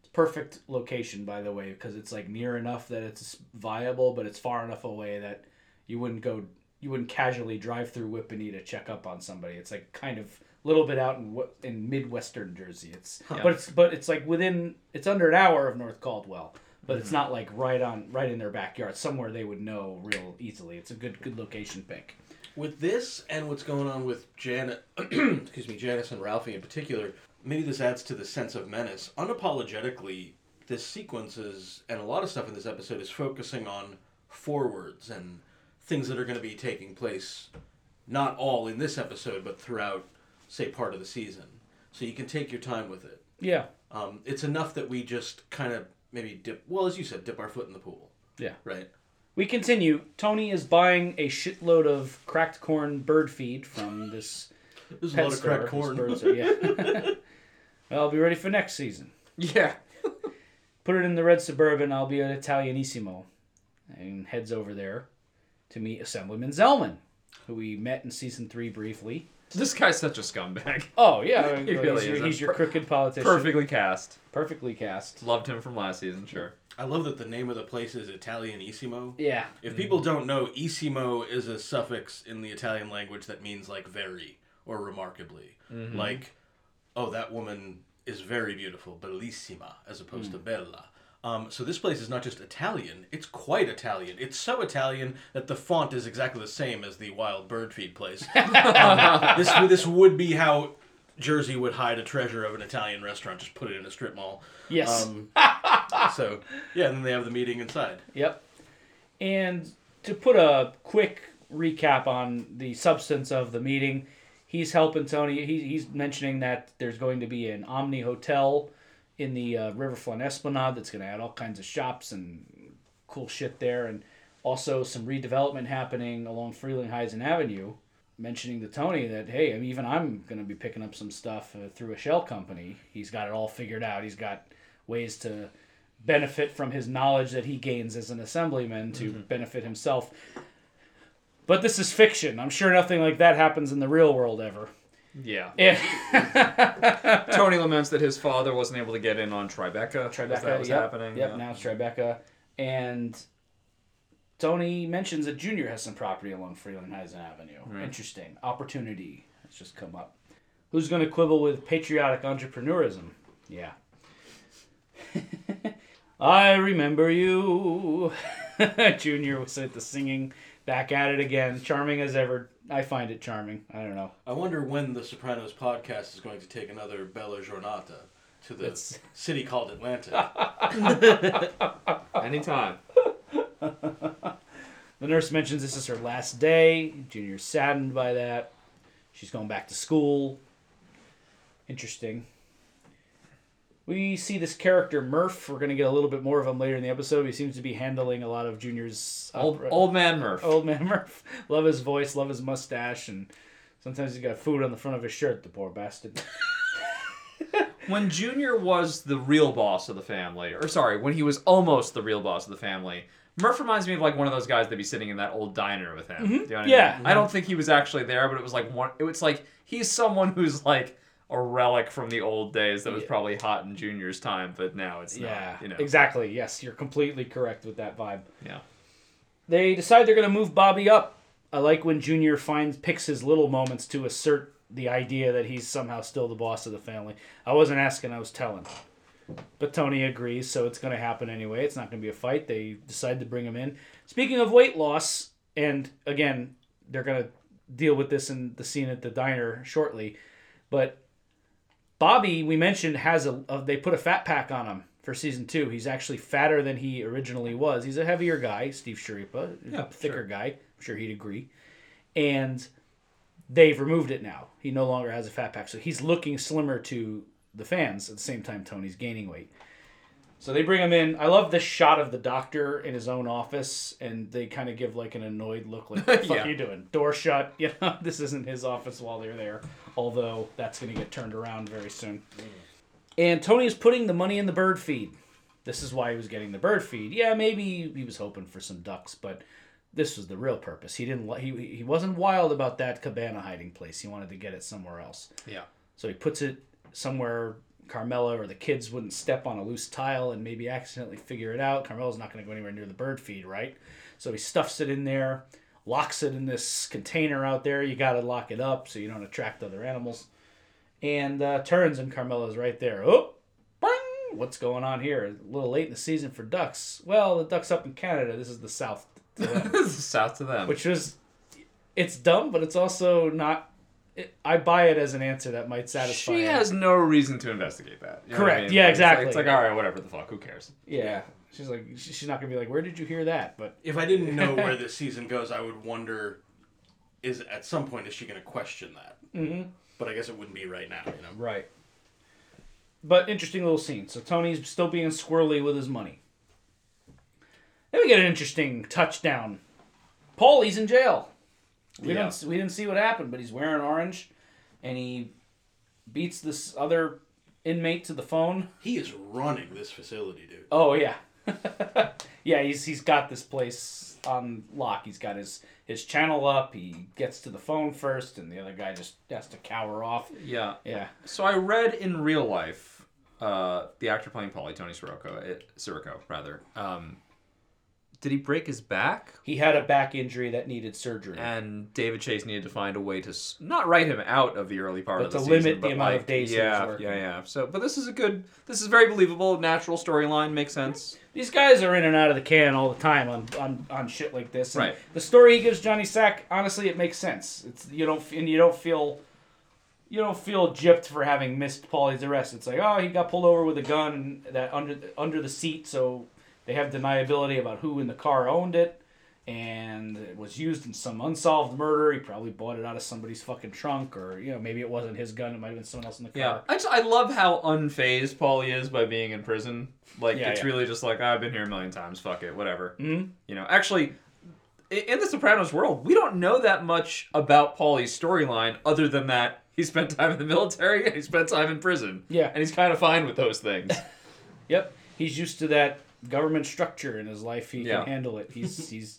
it's perfect location by the way because it's like near enough that it's viable but it's far enough away that you wouldn't go you wouldn't casually drive through whippany to check up on somebody it's like kind of little bit out in in midwestern jersey. It's but it's but it's like within it's under an hour of north caldwell but it's mm-hmm. not like right on right in their backyard. Somewhere they would know real easily. It's a good good location pick. With this and what's going on with Janet, *clears throat* excuse me, Janice and Ralphie in particular, maybe this adds to the sense of menace. Unapologetically, this sequence is, and a lot of stuff in this episode is focusing on forwards and things that are going to be taking place, not all in this episode, but throughout, say, part of the season. So you can take your time with it. Yeah. Um, it's enough that we just kind of maybe dip, well, as you said, dip our foot in the pool, Yeah. right? We continue. Tony is buying a shitload of cracked corn bird feed from this *laughs* There's a lot of store. cracked corn. bird store, yeah. *laughs* well, I'll be ready for next season. Yeah. *laughs* Put it in the red suburban. I'll be at Italianissimo, and heads over there to meet Assemblyman Zellman, who we met in season three briefly. This guy's such a scumbag. *laughs* Oh yeah, *laughs* He he's, really your, is he's your crooked politician. Perfectly cast. perfectly cast. Loved him from last season, sure. I love that the name of the place is Italianissimo. Yeah, If people don't know, "issimo" is a suffix in the Italian language that means like very or remarkably. Mm-hmm. Like, oh, that woman is very beautiful, bellissima, as opposed to mm. bella. Um, so this place is not just Italian; it's quite Italian. It's so Italian that the font is exactly the same as the wild bird feed place. *laughs* Um, this this would be how Jersey would hide a treasure of an Italian restaurant. Just put it in a strip mall. yes, Um, *laughs* so yeah, and then they have the meeting inside. yep. And to put a quick recap on the substance of the meeting, he's helping Tony. He, he's mentioning that there's going to be an Omni Hotel in the uh, Riverfront Esplanade that's going to add all kinds of shops and cool shit there, and also some redevelopment happening along Frelinghuysen Avenue. Mentioning to Tony that hey, I mean, even I'm going to be picking up some stuff uh, through a shell company. He's got it all figured out. He's got ways to benefit from his knowledge that he gains as an assemblyman to benefit himself. But this is fiction. I'm sure nothing like that happens in the real world ever. Yeah. Yeah. *laughs* Tony laments that his father wasn't able to get in on Tribeca. Tribeca, that was yep, happening. Yep, yeah. now it's Tribeca. And Tony mentions that Junior has some property along Frelinghuysen Avenue. Interesting. Opportunity has just come up. Who's going to quibble with patriotic entrepreneurism? Yeah. *laughs* I remember you. *laughs* Junior was at the singing, back at it again. Charming as ever. I find it charming. I don't know. I wonder when the Sopranos podcast is going to take another Bella Giornata to the It's- city called Atlanta. *laughs* Anytime. *laughs* The nurse mentions this is her last day. Junior's saddened by that. She's going back to school. Interesting. We see this character Murph. We're going to get a little bit more of him later in the episode. He seems to be handling a lot of Junior's Old, opera- old man Murph. old man *laughs* Murph. Love his voice, love his mustache, and sometimes he's got food on the front of his shirt. The poor bastard. *laughs* When Junior was the real boss of the family, or sorry, when he was almost the real boss of the family, Murph reminds me of like one of those guys that'd be sitting in that old diner with him. Mm-hmm. Do you know what I Yeah. mean? I don't think he was actually there, but it was like one. It was like he's someone who's like a relic from the old days that was probably hot in Junior's time, but now it's yeah. You know. exactly. Yes, you're completely correct with that vibe. Yeah. They decide they're going to move Bobby up. I like when Junior finds picks his little moments to assert the idea that he's somehow still the boss of the family. I wasn't asking, I was telling. But Tony agrees, so it's going to happen anyway. It's not going to be a fight. They decide to bring him in. Speaking of weight loss, and again, they're going to deal with this in the scene at the diner shortly, but Bobby, we mentioned, has a, a they put a fat pack on him for season two. He's actually fatter than he originally was. He's a heavier guy, Steve Schirripa, Yeah, thicker sure. guy. I'm sure he'd agree. And they've removed it now. He no longer has a fat pack, so he's looking slimmer to the fans. At the same time, Tony's gaining weight. So they bring him in. I love this shot of the doctor in his own office, and they kind of give like an annoyed look, like *laughs* "What the fuck Yeah. are you doing? Door shut." *laughs* You know, this isn't his office while they're there. Although that's going to get turned around very soon. Mm. And Tony is putting the money in the bird feed. This is why he was getting the bird feed. Yeah, maybe he was hoping for some ducks, but this was the real purpose. He didn't. He he wasn't wild about that cabana hiding place. He wanted to get it somewhere else. Yeah. So he puts it somewhere Carmela or the kids wouldn't step on a loose tile and maybe accidentally figure it out. Carmela's not going to go anywhere near the bird feed, right? So he stuffs it in there, locks it in this container out there. You got to lock it up so you don't attract other animals. And uh, turns and Carmela's right there. Oh, bang! What's going on here? A little late in the season for ducks. Well, the ducks up in Canada. This is the south. to *laughs* them South to them. which was it's dumb but it's also not it, i buy it as an answer that might satisfy she him. has no reason to investigate that. You know what I Correct. mean? Yeah, Like, it's like- exactly. It's like, all right, whatever the fuck, who cares? yeah She's like, she's not gonna be like, where did you hear that? But If I didn't know where *laughs* this season goes, I would wonder: is at some point is she going to question that? Mhm. But I guess it wouldn't be right now. You know. right. But interesting little scene. So Tony's still being squirrely with his money. Then we get an interesting touchdown. Paulie's in jail. We Yeah. don't we didn't see what happened, but he's wearing orange, and he beats this other inmate to the phone. He is running this facility, dude. Oh yeah, *laughs* yeah. He's he's got this place on lock. He's got his his channel up. He gets to the phone first, and the other guy just has to cower off. Yeah. Yeah. So I read in real life, uh, the actor playing Paulie, Tony Sirico, it, Sirico rather. Um, did he break his back? He had a back injury that needed surgery. And David Chase needed to find a way to s- not write him out of the early part But of the world. But to season, limit the amount of days he was Yeah, working. yeah, yeah. So, but this is a good. This is very believable, natural storyline. Makes sense. These guys are in and out of the can all the time on on, on shit like this. And Right. The story he gives Johnny Sack, honestly, it makes sense. It's you don't and you don't feel you don't feel gypped for having missed Paulie's arrest. It's like oh he got pulled over with a gun that under under the seat, so they have deniability about who in the car owned it. And it was used in some unsolved murder. He probably bought it out of somebody's fucking trunk, or you know maybe it wasn't his gun. It might have been someone else in the car. Yeah, I just I love how unfazed Paulie is by being in prison. Like Yeah, it's yeah. really just like I've been here a million times. Fuck it, whatever. Mhm. You know, actually, in the Sopranos world, we don't know that much about Paulie's storyline other than that he spent *laughs* time in the military and he spent time in prison. Yeah. and he's kind of fine with those things. *laughs* Yep, he's used to that government structure in his life. He Yeah. can handle it. He's *laughs* he's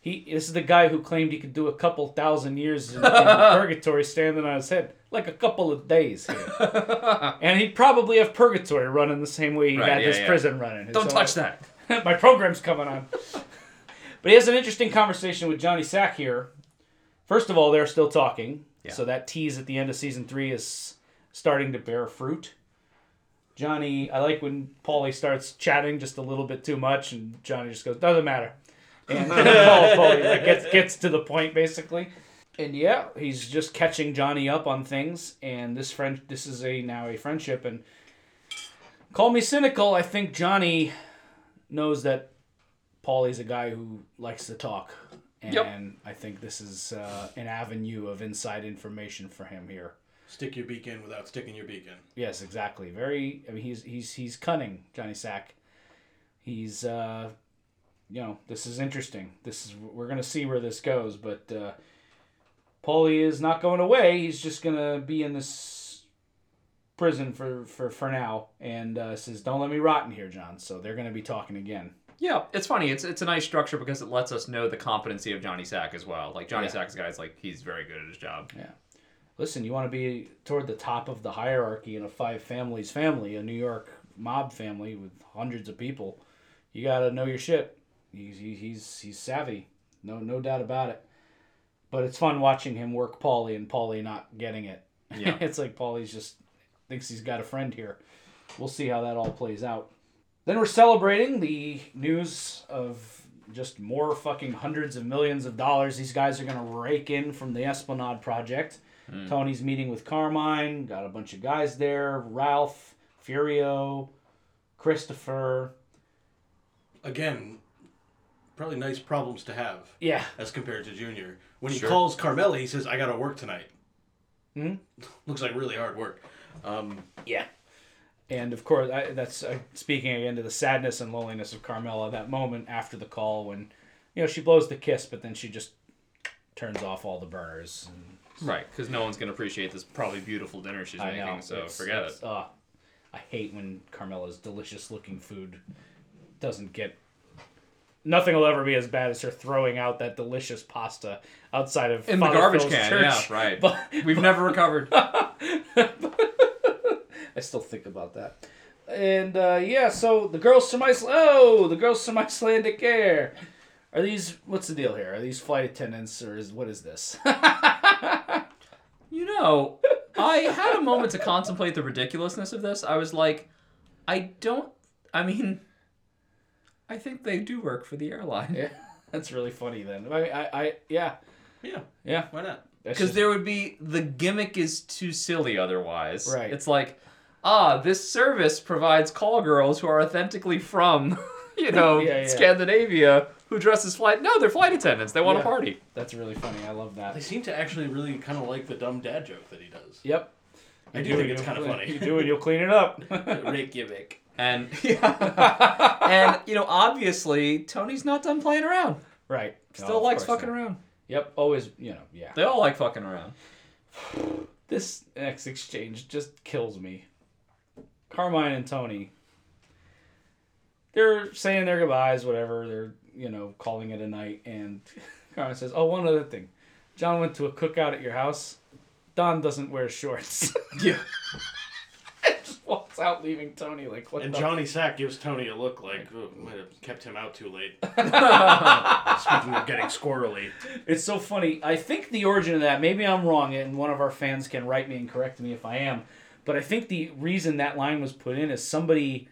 he. This is the guy who claimed he could do a couple thousand years in, in *laughs* purgatory standing on his head, like a couple of days here. and he'd probably have purgatory running the same way he Right, had yeah, his yeah. prison running. Don't own- touch that. *laughs* My program's coming on. but he has an interesting conversation with Johnny Sack here. First of all, they're still talking. Yeah. So that tease at the end of season three is starting to bear fruit. Johnny, I like when Paulie starts chatting just a little bit too much, and Johnny just goes, "Doesn't matter," and *laughs* Paul, Paulie like, gets gets to the point basically. And yeah, he's just catching Johnny up on things, and this friend, this is a now a friendship, and call me cynical. I think Johnny knows that Paulie's a guy who likes to talk, and Yep. I think this is uh, an avenue of inside information for him here. Stick your beak in without sticking your beak in. Yes, exactly. Very. I mean, he's he's he's cunning, Johnny Sack. He's uh, you know, this is interesting. This is we're gonna see where this goes, but uh, Paulie is not going away. He's just gonna be in this prison for for for now, and uh, says, "Don't let me rot in here, John." So they're gonna be talking again. Yeah, it's funny. It's it's a nice structure because it lets us know the competency of Johnny Sack as well. Like Johnny Yeah. Sack's guy's like he's very good at his job. Listen, you want to be toward the top of the hierarchy in a five families family, a New York mob family with hundreds of people. You got to know your shit. He's, he's he's savvy, no no doubt about it. But it's fun watching him work Paulie and Paulie not getting it. Yeah. *laughs* it's like Paulie's just thinks he's got a friend here. We'll see how that all plays out. Then we're celebrating the news of just more fucking hundreds of millions of dollars these guys are gonna rake in from the Esplanade project. Tony's meeting with Carmine, got a bunch of guys there. Ralph, Furio, Christopher. Again, probably nice problems to have Yeah. as compared to Junior. When he Sure. calls Carmela, he says, "I got to work tonight." Mhm. *laughs* Looks like really hard work. Um, Yeah. And of course, I, that's uh, speaking again to the sadness and loneliness of Carmela. That moment after the call when, you know, she blows the kiss, but then she just turns off all the burners. And Right, because no one's gonna appreciate this probably beautiful dinner she's I making. know. So it's- forget it's, it. Uh, I hate when Carmela's delicious looking food doesn't get. Nothing will ever be as bad as her throwing out that delicious pasta outside of In the Father garbage Phil's can, church. yeah, right. But We've *laughs* never recovered. I still think about that. And uh, yeah, so the girls from Iceland. Oh, the girls from Icelandic Air. Are these? What's the deal here? Are these flight attendants, or is what is this? *laughs* *laughs* You know, I had a moment to contemplate the ridiculousness of this. I was like, I don't. I mean, I think they do work for the airline yeah, *laughs* that's really funny. Then I, I, I yeah, yeah, yeah. why not? Because just- there would be the gimmick is too silly otherwise. Right. It's like, ah, this service provides call girls who are authentically from *laughs* you know, Yeah, yeah. Scandinavia who dress as flight. No, they're flight attendants. They want Yeah. to party. That's really funny. I love that. They that. seem to actually really kind of like the dumb dad joke that he does. Yep. I You do think it's kind of clean- funny. You do it, you'll clean it up. *laughs* Reykjavik. And *laughs* yeah. and you know, obviously Tony's not done playing around. right. Still No, of likes course fucking not. around. Yep. Always, you know, yeah. They all like fucking around. This next exchange just kills me. Carmine and Tony. They're saying their goodbyes, whatever. They're, you know, calling it a night. And *laughs* Carmine says, Oh, one other thing. John went to a cookout at your house. John doesn't wear shorts. *laughs* Yeah. *laughs* just walks out, leaving Tony like, What And the Johnny Sack gives Tony a look like, oh, might have kept him out too late. Speaking of getting squirrely. It's so funny. I think the origin of that, maybe I'm wrong, and one of our fans can write me and correct me if I am, but I think the reason that line was put in is somebody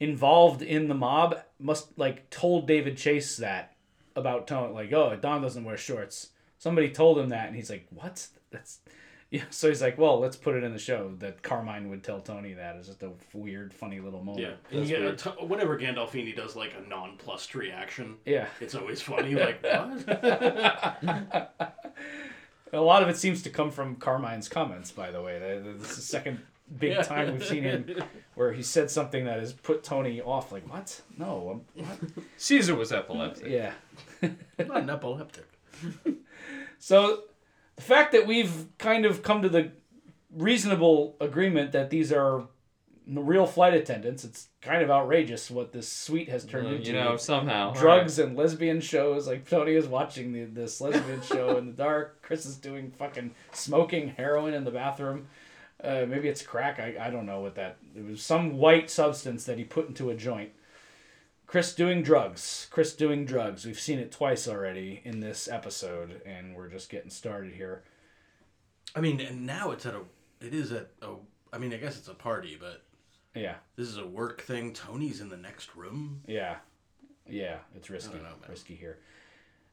involved in the mob must like told David Chase that about Tony, like, oh, John doesn't wear shorts. Somebody told him that, and he's like, what? That's *laughs* yeah. So he's like, well, let's put it in the show that Carmine would tell Tony that. It's just a weird, funny little moment. Yeah. And you get a t- whenever Gandolfini does like a nonplussed reaction, Yeah. it's always funny. Like, *laughs* what? A lot of it seems to come from Carmine's comments, by the way. That- This is the second big Yeah. time we've seen him *laughs* where he said something that has put Tony off. Like, what? No, I'm, what? *laughs* Caesar was epileptic. Yeah. *laughs* Not an epileptic. So the fact that we've kind of come to the reasonable agreement that these are real flight attendants, it's kind of outrageous what this suite has turned Uh, into. you know, somehow. drugs and lesbian shows. Like Tony is watching the, this lesbian show in the dark. Chris is doing fucking smoking heroin in the bathroom. Uh, maybe it's crack. I, I don't know what that. It was some white substance that he put into a joint. Chris doing drugs. Chris doing drugs. We've seen it twice already in this episode, and we're just getting started here. I mean, and now it's at a. It is at a. I mean, I guess it's a party, but Yeah, this is a work thing. Tony's in the next room. yeah, yeah. It's risky. don't know, risky here.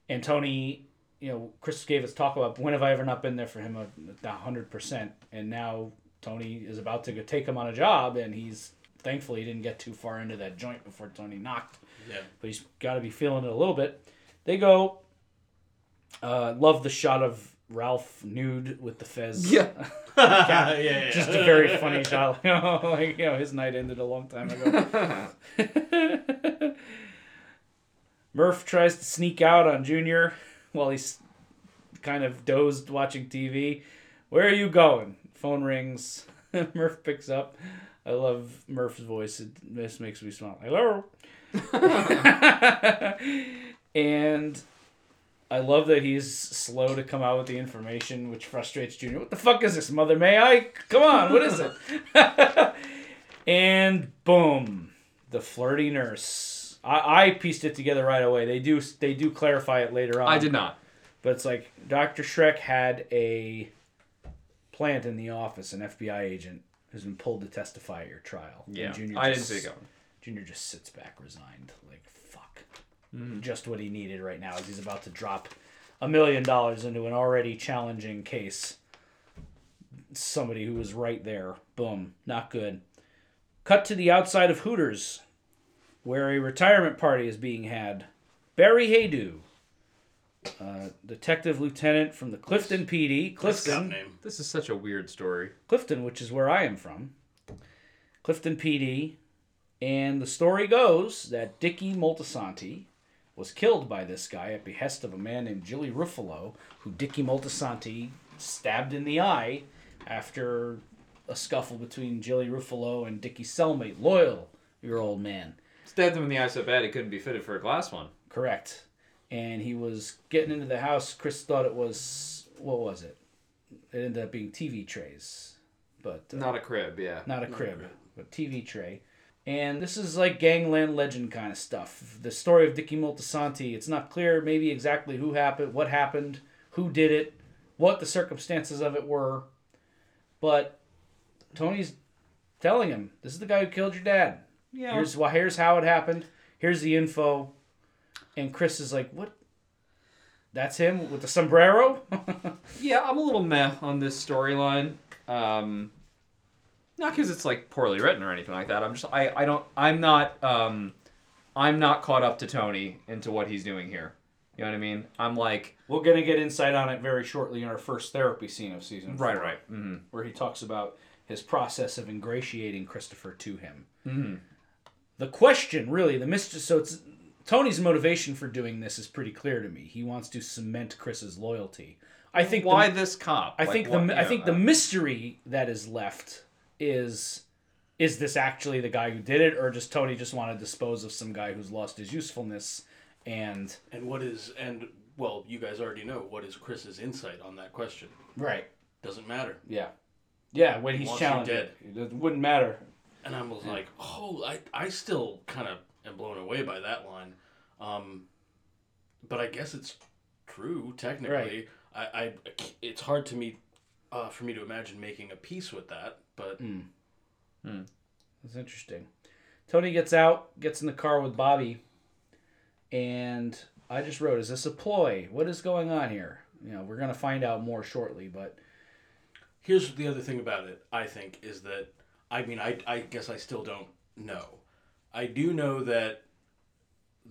And Tony, you know, Chris gave us talk about when have I ever not been there for him a hundred percent, and now Tony is about to go take him on a job, and he's thankfully he didn't get too far into that joint before Tony knocked, Yeah. but he's got to be feeling it a little bit. They go. Uh, love the shot of Ralph nude with the fez. Yeah. *laughs* *laughs* yeah, yeah. Just a very funny shot. *laughs* Like you know, his night ended a long time ago. Murph tries to sneak out on Junior while he's kind of dozed watching TV. Where are you going? Phone rings. *laughs* Murph picks up. I love Murph's voice. It this makes me smile. Hello. *laughs* and I love that he's slow to come out with the information, which frustrates Junior. What the fuck is this, Mother May I? Come on, what is it? *laughs* and boom, the flirty nurse. I, I pieced it together right away. They do they do clarify it later on. I did not. But it's like Dr. Schreck had a plant in the office, an FBI agent who's been pulled to testify at your trial. Yeah. Junior I didn't just- see it going. Junior just sits back resigned, like fuck. Mm-hmm. Just what he needed right now is he's about to drop a million dollars into an already challenging case. Somebody who was right there. Boom. Not good. Cut to the outside of Hooters, where a retirement party is being had. Barry Haydu, uh, detective lieutenant from the Clifton PD. That's Clifton. name. This is such a weird story. Clifton, which is where I am from. Clifton PD. And the story goes that Dicky Moltisanti was killed by this guy at behest of a man named Jilly Ruffalo, who Dicky Moltisanti stabbed in the eye after a scuffle between Jilly Ruffalo and Dicky's cellmate, Loyal, your old man. Stabbed him in the eye so bad he couldn't be fitted for a glass one. Correct. And he was getting into the house. Chris thought it was, what was it? It ended up being TV trays. But uh, Not a crib, yeah. not a crib, but TV tray. And this is like gangland legend kind of stuff. The story of Dicky Moltisanti, it's not clear maybe exactly who happened, what happened, who did it, what the circumstances of it were. But Tony's telling him, this is the guy who killed your dad. Yeah. Here's why here's how it happened. Here's the info. And Chris is like, "What? That's him with the sombrero?" *laughs* Yeah, I'm a little meh on this storyline. Um, not because it's like poorly written or anything like that. I'm just I I don't I'm not um I'm not caught up to Tony into what he's doing here. You know what I mean? I'm like, We're gonna get insight on it very shortly in our first therapy scene of season four, right, right. hmm where he talks about his process of ingratiating Christopher to him. hmm The question, really, the mystery. So it's Tony's motivation for doing this is pretty clear to me. He wants to cement Chris's loyalty. I think the- Why this cop? I Like, think what- the I yeah, think the uh, mystery that is left is is this actually the guy who did it, or just Tony just want to dispose of some guy who's lost his usefulness? And And what is and well, you guys already know what is Chris's insight on that question. right, Doesn't matter. yeah, yeah. When he's Wants challenged, dead. it wouldn't matter. And I was like, oh, I, I still kind of am blown away by that line. Um, but I guess it's true technically. I, I it's hard to me uh, for me to imagine making a piece with that, but That's interesting. Tony gets out, gets in the car with Bobby, and I just wrote, "Is this a ploy? What is going on here?" You know, we're gonna find out more shortly, but here's the other thing about it. I think is that I mean I I guess I still don't know. I do know that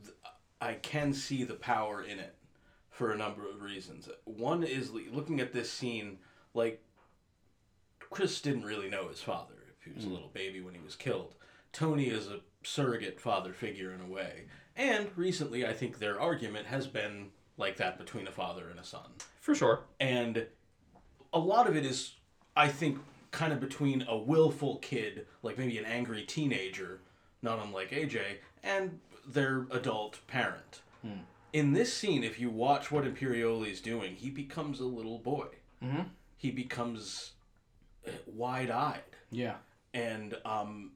th- I can see the power in it for a number of reasons. One is looking at this scene like Chris didn't really know his father if he was a mm. little baby when he was killed. Tony is a surrogate father figure in a way. And recently I think their argument has been like that between a father and a son for sure. and a lot of it is i think kind of between a willful kid like maybe an angry teenager not unlike aj and their adult parent. In this scene if you watch what imperioli's doing he becomes a little boy. Mhm. he becomes uh, wide-eyed. Yeah, and um,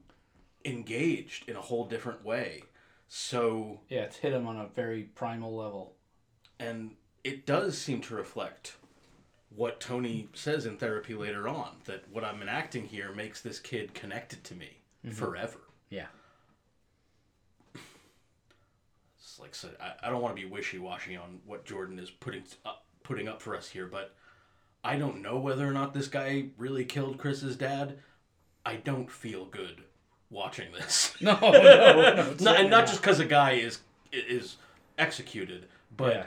engaged in a whole different way. So yeah, it's hit him on a very primal level. and it does seem to reflect what Tony says in therapy later on that what I'm enacting here makes this kid connected to me mm-hmm. forever. Yeah, It's like so, I, I don't want to be wishy washy on what Jordan is putting up, putting up for us here, but I don't know whether or not this guy really killed Chris's dad. I don't feel good watching this. *laughs* no, no, no, *laughs* not, and not just because a guy is is executed, but Yeah.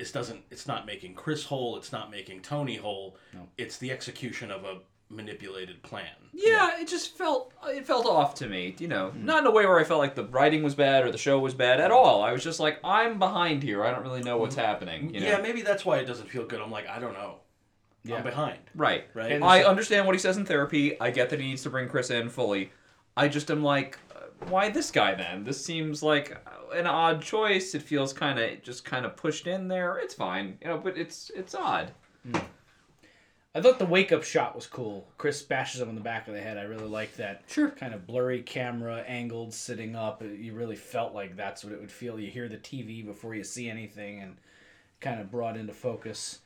It doesn't. It's not making Chris whole. It's not making Tony whole. No. It's the execution of a manipulated plan. Yeah, it just felt it felt off to me. You know, Hmm. not in a way where I felt like the writing was bad or the show was bad at all. I was just like, I'm behind here. I don't really know what's happening. You know? Yeah, maybe that's why it doesn't feel good. I'm like, I don't know. Yeah. I'm behind. Right. Right. And I understand what he says in therapy. I get that he needs to bring Chris in fully. I just am like, why this guy then? This seems like an odd choice. It feels kind of just kind of pushed in there. It's fine, you know, but it's it's odd. Hmm. I thought the wake up shot was cool. Chris bashes him on the back of the head. I really liked that. Sure. Kind of blurry camera, angled, sitting up. You really felt like that's what it would feel. You hear the TV before you see anything and kind of brought into focus.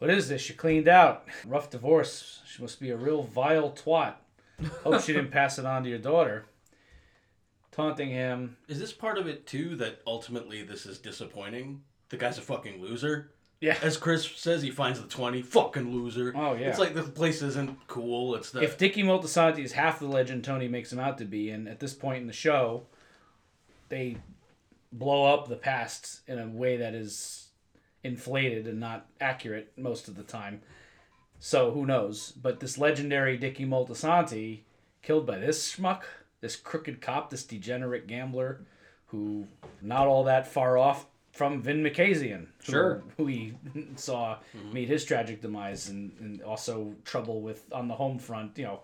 What is this? She cleaned out. Rough divorce. She must be a real vile twat. Hope she didn't *laughs* pass it on to your daughter. Taunting him. Is this part of it too that ultimately this is disappointing? The guy's a fucking loser. Yeah. As Chris says, he finds the twenty. Fucking loser. Oh, yeah. It's like the place isn't cool. It's the If Dicky Moltisanti is half the legend Tony makes him out to be, and at this point in the show, they blow up the past in a way that is inflated and not accurate most of the time. So who knows? But this legendary Dicky Moltisanti, killed by this schmuck, this crooked cop, this degenerate gambler, who not all that far off from Vin Makazian, who- Sure. who we *laughs* saw meet his tragic demise and, and also trouble with on the home front. You know,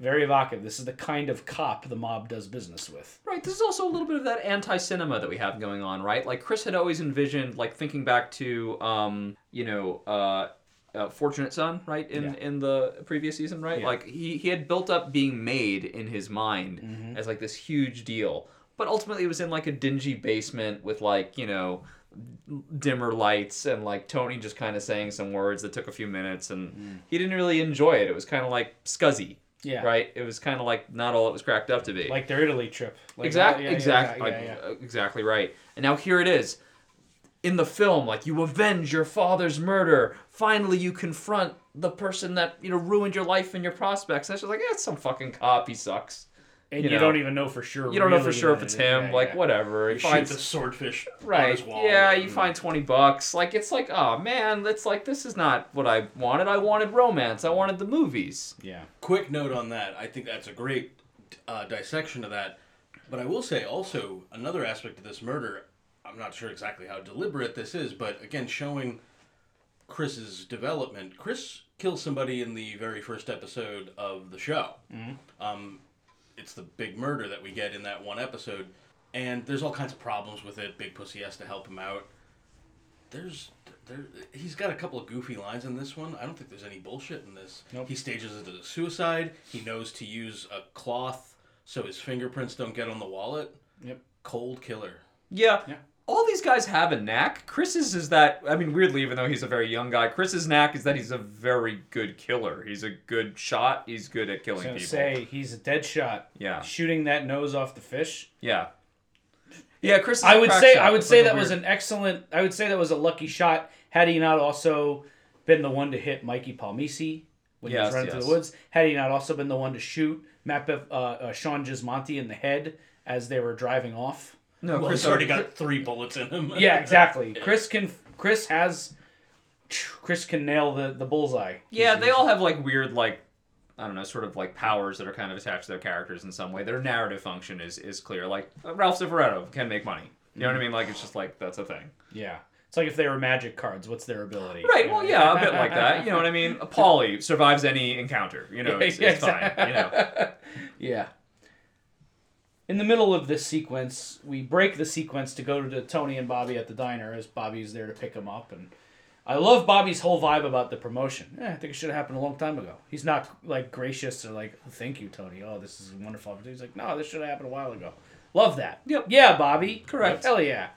very evocative. This is the kind of cop the mob does business with. Right. This is also a little bit of that anti-cinema that we have going on, right? Like Chris had always envisioned, like thinking back to, um, you know, uh, uh, Fortunate Son, right? In Yeah. in the previous season, right? Yeah. Like he he had built up being made in his mind Mm-hmm. as like this huge deal, but ultimately it was in like a dingy basement with like you know dimmer lights and like Tony just kind of saying some words that took a few minutes and he didn't really enjoy it. It was kind of like scuzzy. Mm. Yeah. Right. It was kind of like not all it was cracked up to be. Like their Italy trip. Like, exactly, yeah, exactly, yeah, yeah, yeah. like, uh, exactly right. And now here it is, in the film, like you avenge your father's murder. Finally, you confront the person that you know ruined your life and your prospects. And it's just like, yeah, it's some fucking cop. He sucks. and you you, know. don't even know for sure. You don't know for sure if it's him. yeah, like yeah. whatever. You He shoot finds the swordfish on right. his wall. Yeah, you find twenty bucks. Like it's like, oh man, it's like this is not what I wanted. I wanted romance. I wanted the movies. Yeah. Quick note on that. I think that's a great uh, dissection of that. But I will say also another aspect of this murder. I'm not sure exactly how deliberate this is, but again, showing Chris's development. Chris kills somebody in the very first episode of the show. Um, it's the big murder that we get in that one episode, and there's all kinds of problems with it. Big Pussy has to help him out. There's there, he's got a couple of goofy lines in this one. I don't think there's any bullshit in this. Nope. He stages it as a suicide. He knows to use a cloth so his fingerprints don't get on the wallet. Yep. Cold killer. Yeah. Yeah. All these guys have a knack. Chris's is that I mean, weirdly, even though he's a very young guy, Chris's knack is that he's a very good killer. He's a good shot. He's good at I was killing people. say he's a dead shot. Yeah. Shooting that nose off the fish. Yeah. Yeah, Chris. Is I would say. I would It's say like that was an excellent. I would say that was a lucky shot. Had he not also been the one to hit Mikey Palmice when he was running through the woods, had he not also been the one to shoot Matt uh, uh, Sean Gismonte in the head as they were driving off. No. Well, Chris he's already got three bullets in him. Yeah, *laughs* exactly. Chris can. Chris has. Chris can nail the the bullseye. Yeah, they all have like weird like I don't know, sort of like powers that are kind of attached to their characters in some way. Their narrative function is is clear. Like Ralph Cifaretto can make money. You know what I mean? Like it's just like that's a thing. Yeah, it's like if they were magic cards. What's their ability? Right. You Well, yeah, a bit like that. You know what I mean? *laughs* Paulie survives any encounter. You know, it's, it's fine. You know. *laughs* Yeah. In the middle of this sequence, we break the sequence to go to Tony and Bobby at the diner as Bobby's there to pick him up. And I love Bobby's whole vibe about the promotion. Eh, I think it should have happened a long time ago. He's not like gracious or like, thank you, Tony. Oh, this is a wonderful opportunity. He's like, no, this should have happened a while ago. Love that. Yep. Yeah, Bobby. Correct. Hell yeah.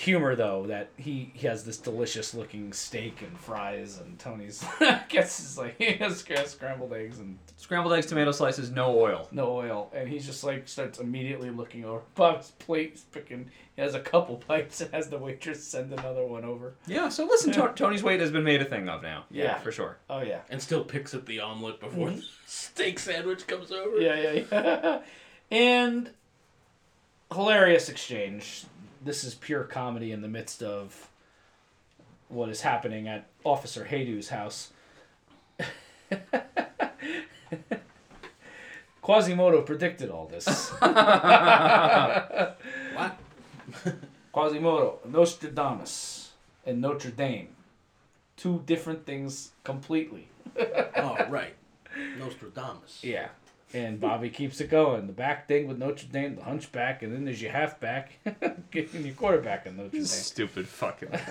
Humor though that he, he has this delicious looking steak and fries and Tony's *laughs* gets his like *laughs* he has scrambled eggs and Scrambled eggs, tomato slices, no oil. no oil, and he's just like starts immediately looking over *laughs* Bob's plate. Picking. He has a couple bites and has the waitress send another one over. Yeah. So listen, To- Tony's weight has been made a thing of now. Yeah. for sure. Oh yeah, And still picks at the omelet before mm-hmm. the steak sandwich comes over. yeah, yeah, yeah. and hilarious exchange. This is pure comedy in the midst of what is happening at Officer Haydu's house. *laughs* Quasimodo predicted all this. *laughs* What? Quasimodo, Nostradamus, and Notre Dame. Two different things completely. Oh, right. Nostradamus. Yeah. And Bobby keeps it going. The back thing with Notre Dame, the hunchback, and then there's your halfback, *laughs* getting your quarterback in Notre Dame. Stupid fucking. *laughs*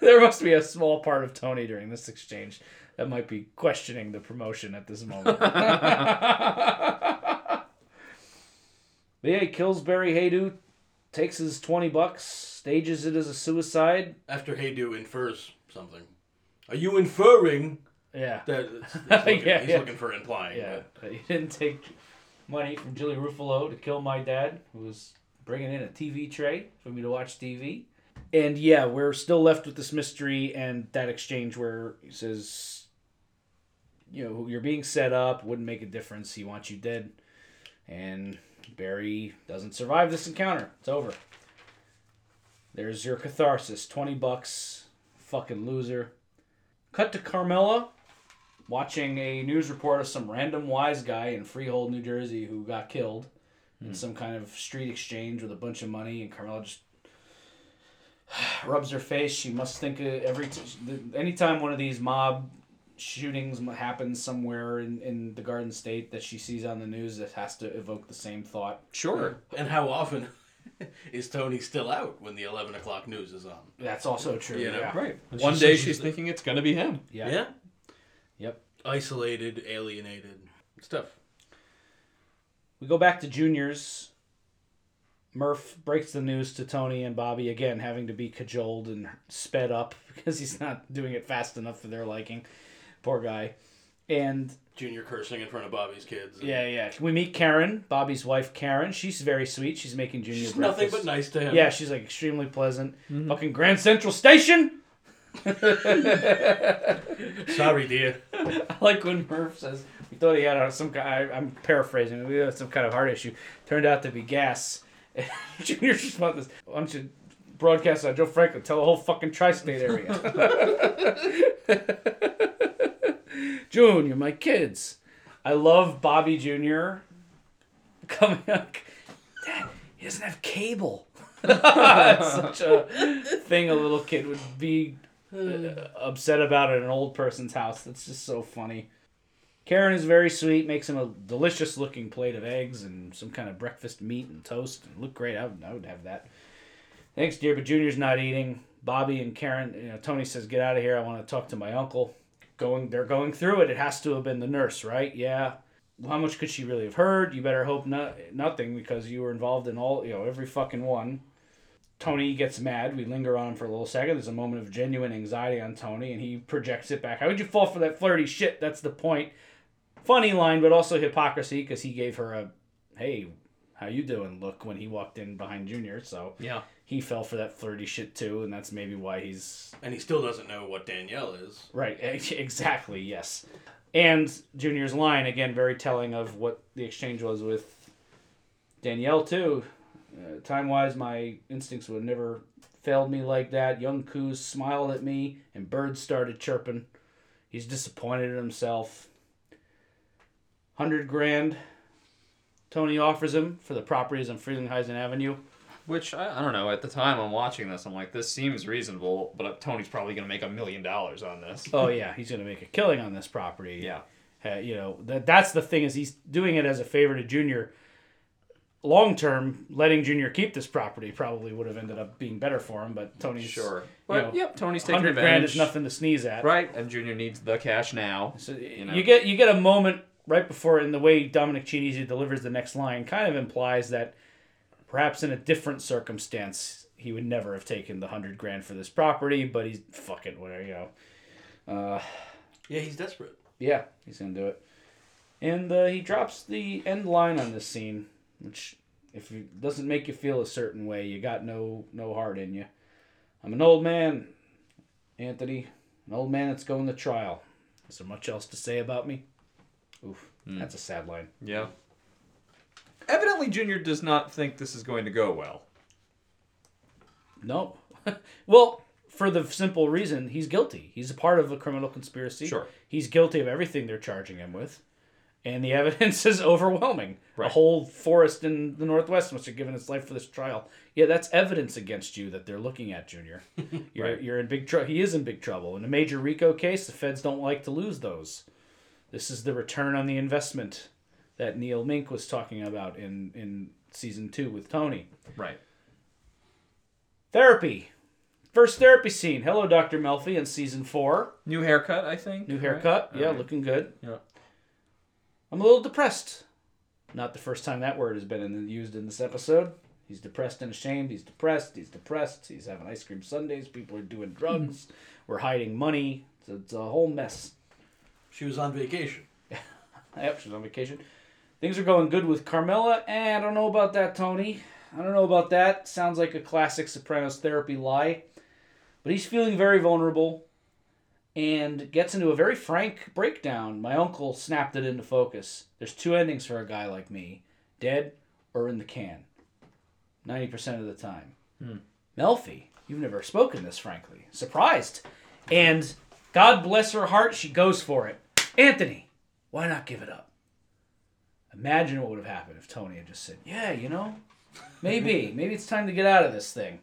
there must be a small part of Tony during this exchange that might be questioning the promotion at this moment. *laughs* but yeah, he kills Haydu, takes his 20 bucks, stages it as a suicide. After Haydu infers something. Are you inferring Yeah. that he's *laughs* looking, Yeah, he's yeah. looking for implying? Yeah, but- he didn't take money from Jilly Ruffalo to kill my dad, who was bringing in a TV tray for me to watch TV. And yeah, we're still left with this mystery and that exchange where he says, you know, you're being set up, wouldn't make a difference. He wants you dead. And Barry doesn't survive this encounter. It's over. There's your catharsis 20 bucks. Fucking loser. Cut to Carmela watching a news report of some random wise guy in Freehold, New Jersey, who got killed in hmm. some kind of street exchange with a bunch of money, and Carmela just *sighs* rubs her face. She must think of every t- anytime one of these mob shootings happens somewhere in, in the Garden State that she sees on the news, it has to evoke the same thought. Sure. And how often *laughs* is Tony still out when the 11 o'clock news is on? That's also true. You know, yeah. Right. And One she day says she's that- thinking it's gonna be him. Yeah. Yep. Isolated, alienated stuff. We go back to juniors. Murph breaks the news to Tony and Bobby again, having to be cajoled and sped up *laughs* because he's not doing it fast enough for their liking. Poor guy. And Junior cursing in front of Bobby's kids. yeah, yeah. We meet Karen, Bobby's wife, Karen. She's very sweet. She's making Junior She's nothing but nice to him. Yeah, she's like extremely pleasant. Mm-hmm. Fucking Grand Central Station. *laughs* Sorry, dear. I like when Murph says, "We thought he had uh, some kind. I, I'm paraphrasing. We had some kind of heart issue. Turned out to be gas. Junior's response was, "Why don't you broadcast on Joe Franklin? Tell the whole fucking tri-state area." *laughs* Junior, my kids. I love Bobby Jr. coming up. Dad, he doesn't have cable. *laughs* That's such a thing a little kid would be Uh, upset about at an old person's house. That's just so funny. Karen is very sweet, makes him a delicious looking plate of eggs and some kind of breakfast meat and toast. And look great. I would, I would have that. Thanks, dear, but Junior's not eating. Bobby and Karen, you know, Tony says, "Get out of here. I want to talk to my uncle." Going, they're going through it. It has to have been the nurse, right? Yeah. Well, how much could she really have heard? You better hope not nothing because you were involved in all, you know, every fucking one. Tony gets mad. We linger on him for a little second. There's a moment of genuine anxiety on Tony, and he projects it back. How would you fall for that flirty shit? That's the point. Funny line, but also hypocrisy because he gave her a, "Hey, how you doing?" look when he walked in behind Junior. So Yeah. he fell for that flirty shit too, and that's maybe why he's And he still doesn't know what Danielle is. right. *laughs* Exactly. Yes. And Junior's line again, very telling of what the exchange was with Danielle too. Uh, time wise, my instincts would have never failed me like that. Young Coos smiled at me, and birds started chirping. He's disappointed in himself. Hundred grand. Tony offers him for the properties on Frelinghuysen Avenue. Which I, I don't know. At the time I'm watching this, I'm like, this seems reasonable, but Tony's probably gonna make a million dollars on this. Oh yeah, he's gonna make a killing on this property. Yeah. Uh, you know that that's the thing is he's doing it as a favor to Junior. Long term, letting Junior keep this property probably would have ended up being better for him. But Tony's Sure. you But know, yep, Tony's taking hundred grand is nothing to sneeze at. Right, and Junior needs the cash now. So you, know. get you get a moment right before in the way Dominic Chianese delivers the next line kind of implies that perhaps in a different circumstance he would never have taken the hundred grand for this property, but he's fucking whatever you know. Uh, Yeah, he's desperate. Yeah, he's gonna do it. And uh, he drops the end line on this scene, which if it doesn't make you feel a certain way, you got no no heart in you. I'm an old man, Anthony, an old man that's going to trial. Is there much else to say about me? Oof, hmm. that's a sad line. Yeah. Evidently, Junior does not think this is going to go well. No, *laughs* well, for the simple reason he's guilty. He's a part of a criminal conspiracy. Sure. He's guilty of everything they're charging him with. And the *laughs* evidence is overwhelming. A whole forest in the Northwest must have given its life for this trial. Yeah, that's evidence against you that they're looking at, Junior. *laughs* You're, Right. you're in big trouble. He is in big trouble. In a major RICO case, the feds don't like to lose those. This is the return on the investment that Neil Mink was talking about in, in season two with Tony. Right. Therapy. First therapy scene. Hello, Dr. Melfi in season four. New haircut, I think. New right? haircut. Yeah, Alright. looking good. Yeah. I'm a little depressed. Not the first time that word has been in, used in this episode. He's depressed and ashamed. He's depressed. He's depressed. He's having ice cream sundaes. People are doing drugs. We're hiding money. It's a, it's a whole mess. She was on vacation. *laughs* Yep, she's on vacation. Things are going good with Carmela. Eh, I don't know about that, Tony. I don't know about that. Sounds like a classic Sopranos therapy lie. But he's feeling very vulnerable and gets into a very frank breakdown. My uncle snapped it into focus. There's two endings for a guy like me dead or in the can. 90% of the time. Hmm. Melfi, you've never spoken this frankly. Surprised. And God bless her heart, she goes for it. Anthony, why not give it up? Imagine what would have happened if Tony had just said, Yeah, you know, maybe. *laughs* maybe it's time to get out of this thing.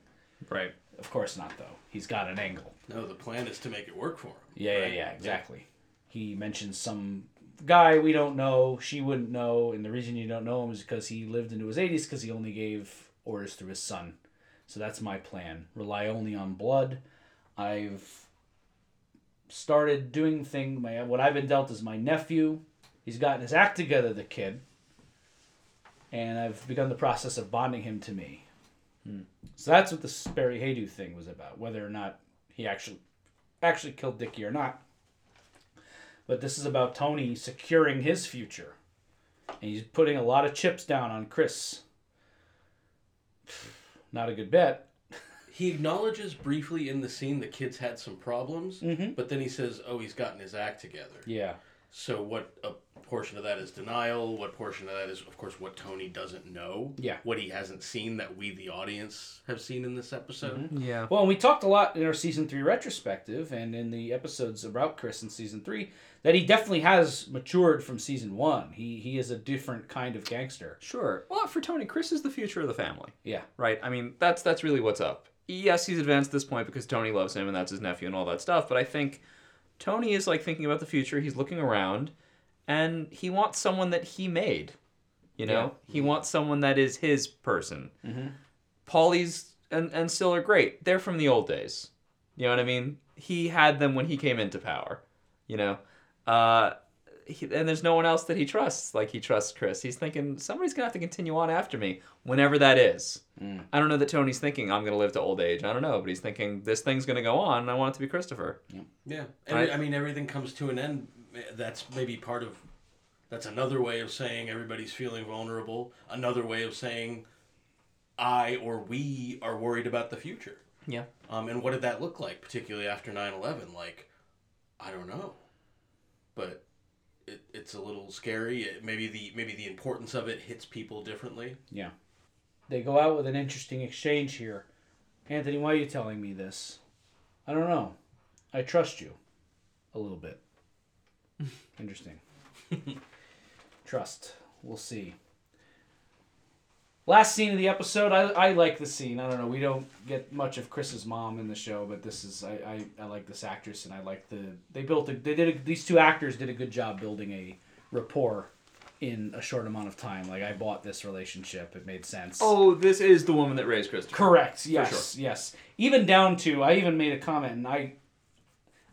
Right. Of course not, though. He's got an angle. No, the plan is to make it work for him. Yeah, right? yeah, yeah, exactly. He mentions some guy we don't know, she wouldn't know, and the reason you don't know him is because he lived into his 80s because he only gave orders through his son. So that's my plan. Rely only on blood. I've started doing thing my what I've been dealt is my nephew. He's gotten his act together, the kid. And I've begun the process of bonding him to me. Hmm. So that's what the Barry Haydu thing was about, whether or not he actually actually killed Dickie or not. But this is about Tony securing his future. And he's putting a lot of chips down on Chris. *sighs* Not a good bet. He acknowledges briefly in the scene the kids had some problems, Mhm. but then he says, "Oh, he's gotten his act together." Yeah. So what a portion of that is denial? What portion of that is, of course, what Tony doesn't know? Yeah. What he hasn't seen that we, the audience, have seen in this episode? Mm-hmm. Yeah. Well, and we talked a lot in our season three retrospective and in the episodes about Chris in season three that he definitely has matured from season one. He he is a different kind of gangster. Sure. Well, for Tony, Chris is the future of the family. Yeah. Right? I mean, that's that's really what's up. Yes, he's advanced at this point because Tony loves him and that's his nephew and all that stuff, but I think Tony is like thinking about the future. He's looking around and he wants someone that he made. You know? He wants someone that is his person. Mm-hmm. Paulie's and, and Sil are great. They're from the old days. You know what I mean? He had them when he came into power. You know? Uh, he, and there's no one else that he trusts like he trusts Chris. He's thinking somebody's gonna have to continue on after me, whenever that is. I don't know that Tony's thinking I'm gonna live to old age. I don't know, but he's thinking this thing's gonna go on, and I want it to be Christopher. Yeah. yeah. And Right. I mean, everything comes to an end. That's maybe part of. That's another way of saying everybody's feeling vulnerable. Another way of saying I or we are worried about the future. Yeah. Um, and what did that look like, particularly after 9 11? Like, I don't know. But it, it's a little scary. It, maybe the maybe the importance of it hits people differently. Yeah. They go out with an interesting exchange here. Anthony, why are you telling me this? I don't know. I trust you. A little bit. *laughs* Interesting. Trust. We'll see. Last scene of the episode, I, I like the scene. I don't know. We don't get much of Chris's mom in the show, but this is I, I, I like this actress and I like the they built a, they did a, these two actors did a good job building a rapport in a short amount of time. Like I bought this relationship. It made sense. Oh, this is the woman that raised Christopher. Correct. Yes. Yes. Even down to I even made a comment, and I,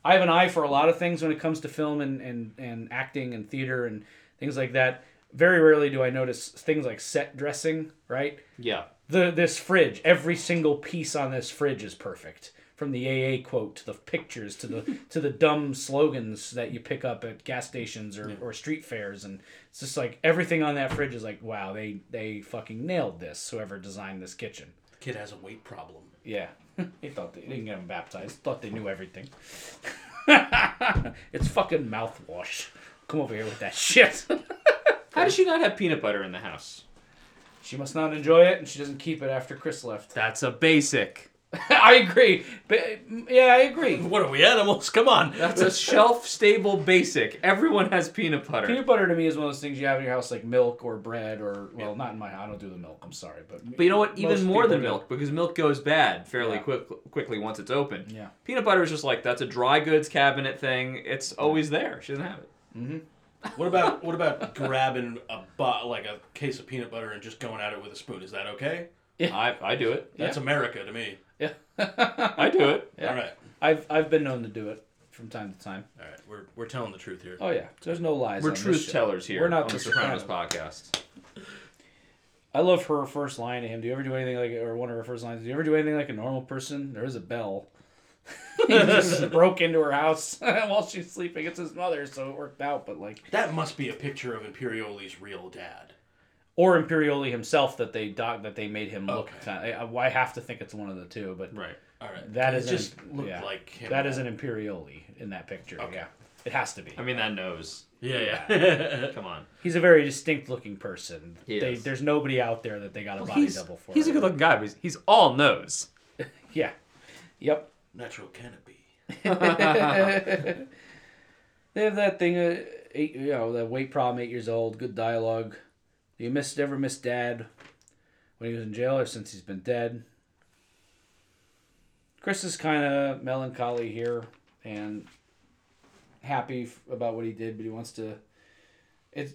I have an eye for a lot of things when it comes to film and and and acting and theater and things like that. Very rarely do I notice things like set dressing. Right. Yeah. The this fridge, every single piece on this fridge is perfect. From the AA quote to the pictures to the *laughs* to the dumb slogans that you pick up at gas stations or, or street fairs and it's just like everything on that fridge is like wow they they fucking nailed this whoever designed this kitchen. Kid has a weight problem. Yeah. *laughs* they thought they, they didn't get them baptized. Thought they knew everything. *laughs* it's fucking mouthwash. Come over here with that shit. How does she not have peanut butter in the house? she must not enjoy it, and she doesn't keep it after Chris left. That's a basic. *laughs* I agree. But, yeah, I agree. *laughs* What are we animals? Come on. That's a shelf stable basic. Everyone has peanut butter. Peanut butter to me is one of those things you have in your house, like milk or bread, or well, not in my house. I don't do the milk. I'm sorry, but But you know what? Even more people than do. milk, because milk goes bad fairly Yeah. quick, quickly once it's open. Yeah. Peanut butter is just like that's a dry goods cabinet thing. It's always there. She doesn't have it. Mm-hmm. What about what about grabbing a bu- like a case of peanut butter and just going at it with a spoon? Is that okay? Yeah. I, I do it. That's America to me. Yeah. *laughs* I do it. All right, I've I've been known to do it from time to time. all right. We're we're telling the truth here. Oh yeah, there's no lies. We're on this truth show. tellers here. We're not on the the Sopranos Sopranos. podcast. I love her first line to him. Do you ever do anything like, or one of her first lines? Do you ever do anything like a normal person? There is a bell. *laughs* he just *laughs* broke into her house *laughs* while she's sleeping. It's his mother, so it worked out. But like, That must be a picture of Imperioli's real dad. or Imperioli himself that they doc, that they made him look. Okay. Kind I, I have to think it's one of the two, but Right. All right. That it is just an- looked yeah. like him. that is an Imperioli in that picture. Okay. Yeah, it has to be. I mean, that nose. Yeah, yeah. Come on. He's a very distinct looking person. He They, there's nobody out there that they got a body double for. he's a good looking guy, but he's, he's all nose. Yeah. Yep. Natural canopy. *laughs* They have that thing, uh, eight, you know, the weight problem, eight years old, good dialogue. You miss ever miss dad when he was in jail or since he's been dead? Chris is kind of melancholy here and happy f- about what he did, but he wants to. It's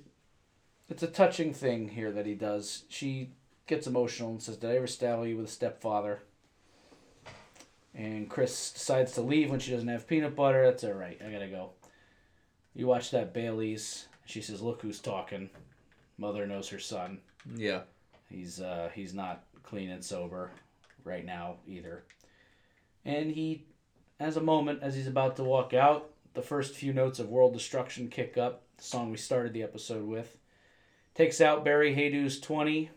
it's a touching thing here that he does. She gets emotional and says, "Did I ever stab you with a stepfather?" And Chris decides to leave when she doesn't have peanut butter. That's all right. I gotta go. You watch that Bailey's. She says, "Look who's talking." Mother knows her son. Yeah. He's uh, he's not clean and sober right now either. And he has a moment as he's about to walk out. The first few notes of World Destruction kick up, the song we started the episode with. Takes out Barry Haydu's 20,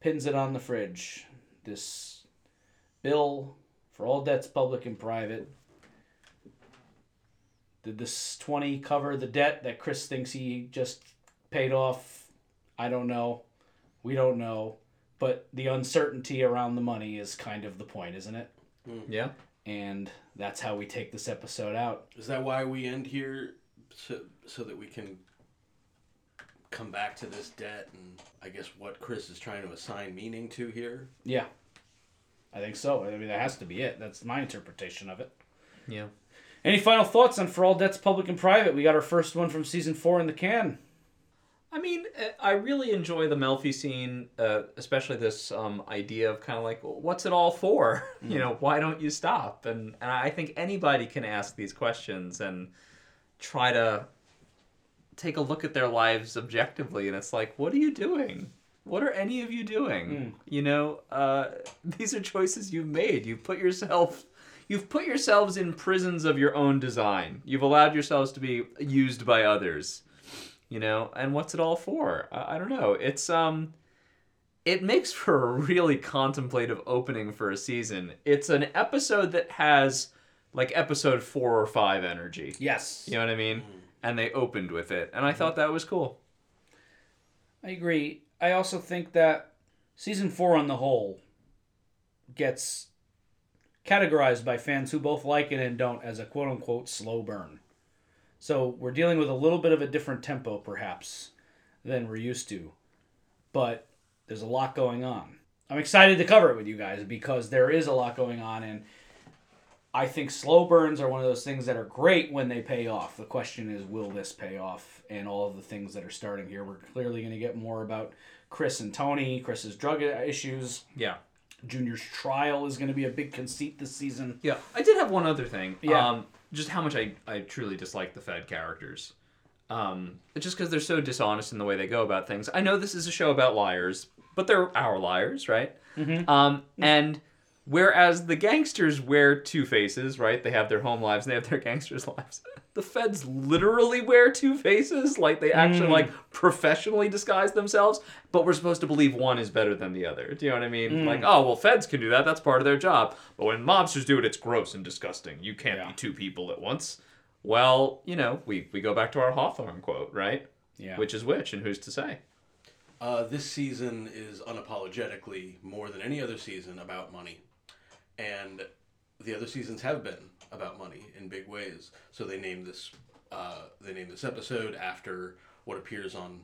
pins it on the fridge. This bill for all debts, public and private. Did this 20 cover the debt that Chris thinks he just paid off? I don't know. We don't know. But the uncertainty around the money is kind of the point, isn't it? Hmm. Yeah. And that's how we take this episode out. Is that why we end here? So, so that we can come back to this debt and I guess what Chris is trying to assign meaning to here? Yeah. I think so. I mean, that has to be it. That's my interpretation of it. Yeah. Any final thoughts on For All Debts Public and Private? We got our first one from season four in the can. I mean, uh, I really enjoy the Melfi scene, uh, especially this um, idea of kind of like, well, what's it all for? *laughs* You know, why don't you stop? And, and I think anybody can ask these questions and try to take a look at their lives objectively. And it's like, what are you doing? What are any of you doing? You know, uh, *laughs* these are choices you've made. You've put yourself. You've put yourselves in prisons of your own design. You've allowed yourselves to be used by others you know and what's it all for I, I, don't know it's um it makes for a really contemplative opening for a season it's an episode that has like episode four or five energy Yes. you know what i mean and they opened with it and i thought that was cool I agree. I also think that season four on the whole gets categorized by fans who both like it and don't as a quote unquote slow burn. So we're dealing with a little bit of a different tempo, perhaps, than we're used to. But there's a lot going on. I'm excited to cover it with you guys because there is a lot going on, and I think slow burns are one of those things that are great when they pay off. The question is, will this pay off? And all of the things that are starting here, we're clearly going to get more about Chris and Tony, Chris's drug issues. yeah Junior's trial is going to be a big conceit this season. yeah i did have one other thing Yeah. um just how much i i truly dislike the fed characters um just because they're so dishonest in the way they go about things i know this is a show about liars but they're our liars right Um, and whereas the gangsters wear two faces, right? They have their home lives and they have their *laughs* gangsters' lives. The feds literally wear two faces, like they actually like professionally disguise themselves. But we're supposed to believe one is better than the other. Do you know what I mean? Like, oh well, feds can do that. That's part of their job. But when mobsters do it, it's gross and disgusting. You can't Yeah. be two people at once. Well, you know, we we go back to our Hawthorne quote, right? Yeah. Which is which, and who's to say? Uh, this season is unapologetically more than any other season about money, and the other seasons have been about money in big ways. So they named this uh, they named this episode after what appears on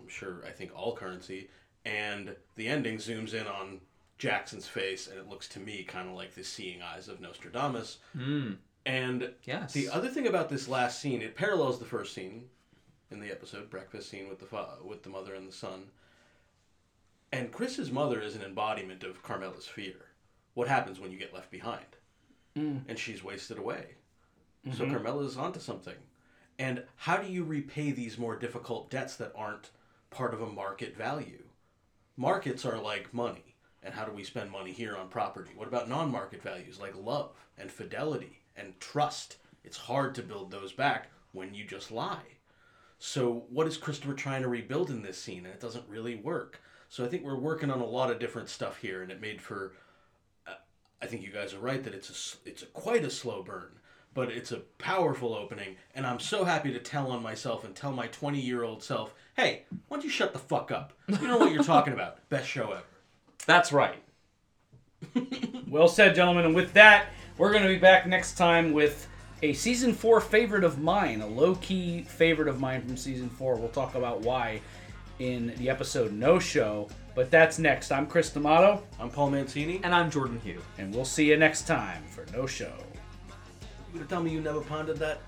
I'm sure I think all currency, and the ending zooms in on Jackson's face, and it looks to me kind of like the seeing eyes of Nostradamus. Mm. And Yes. the other thing about this last scene, it parallels the first scene in the episode, breakfast scene with the fa- with the mother and the son. And Chris's mother is an embodiment of Carmela's fear. What happens when you get left behind? Mm. And she's wasted away. So mm-hmm. Carmela's onto something. And how do you repay these more difficult debts that aren't part of a market value? Markets are like money. And how do we spend money here on property? What about non market values like love and fidelity and trust? It's hard to build those back when you just lie. So, what is Christopher trying to rebuild in this scene? And it doesn't really work. So, I think we're working on a lot of different stuff here, and it made for. I think you guys are right that it's a s- it's a quite a slow burn, but it's a powerful opening, and I'm so happy to tell on myself and tell my 20 year old self, hey, why don't you shut the fuck up? You know what you're talking about. *laughs* Best show ever. That's right. *laughs* Well said, gentlemen. And with that, we're going to be back next time with a season four favorite of mine, a low key favorite of mine from season four. We'll talk about why in the episode No Show. But that's next. I'm Chris D'Amato. I'm Paul Mancini. And I'm Jordan Hugh. And we'll see you next time for No Show. You gonna tell me you never pondered that?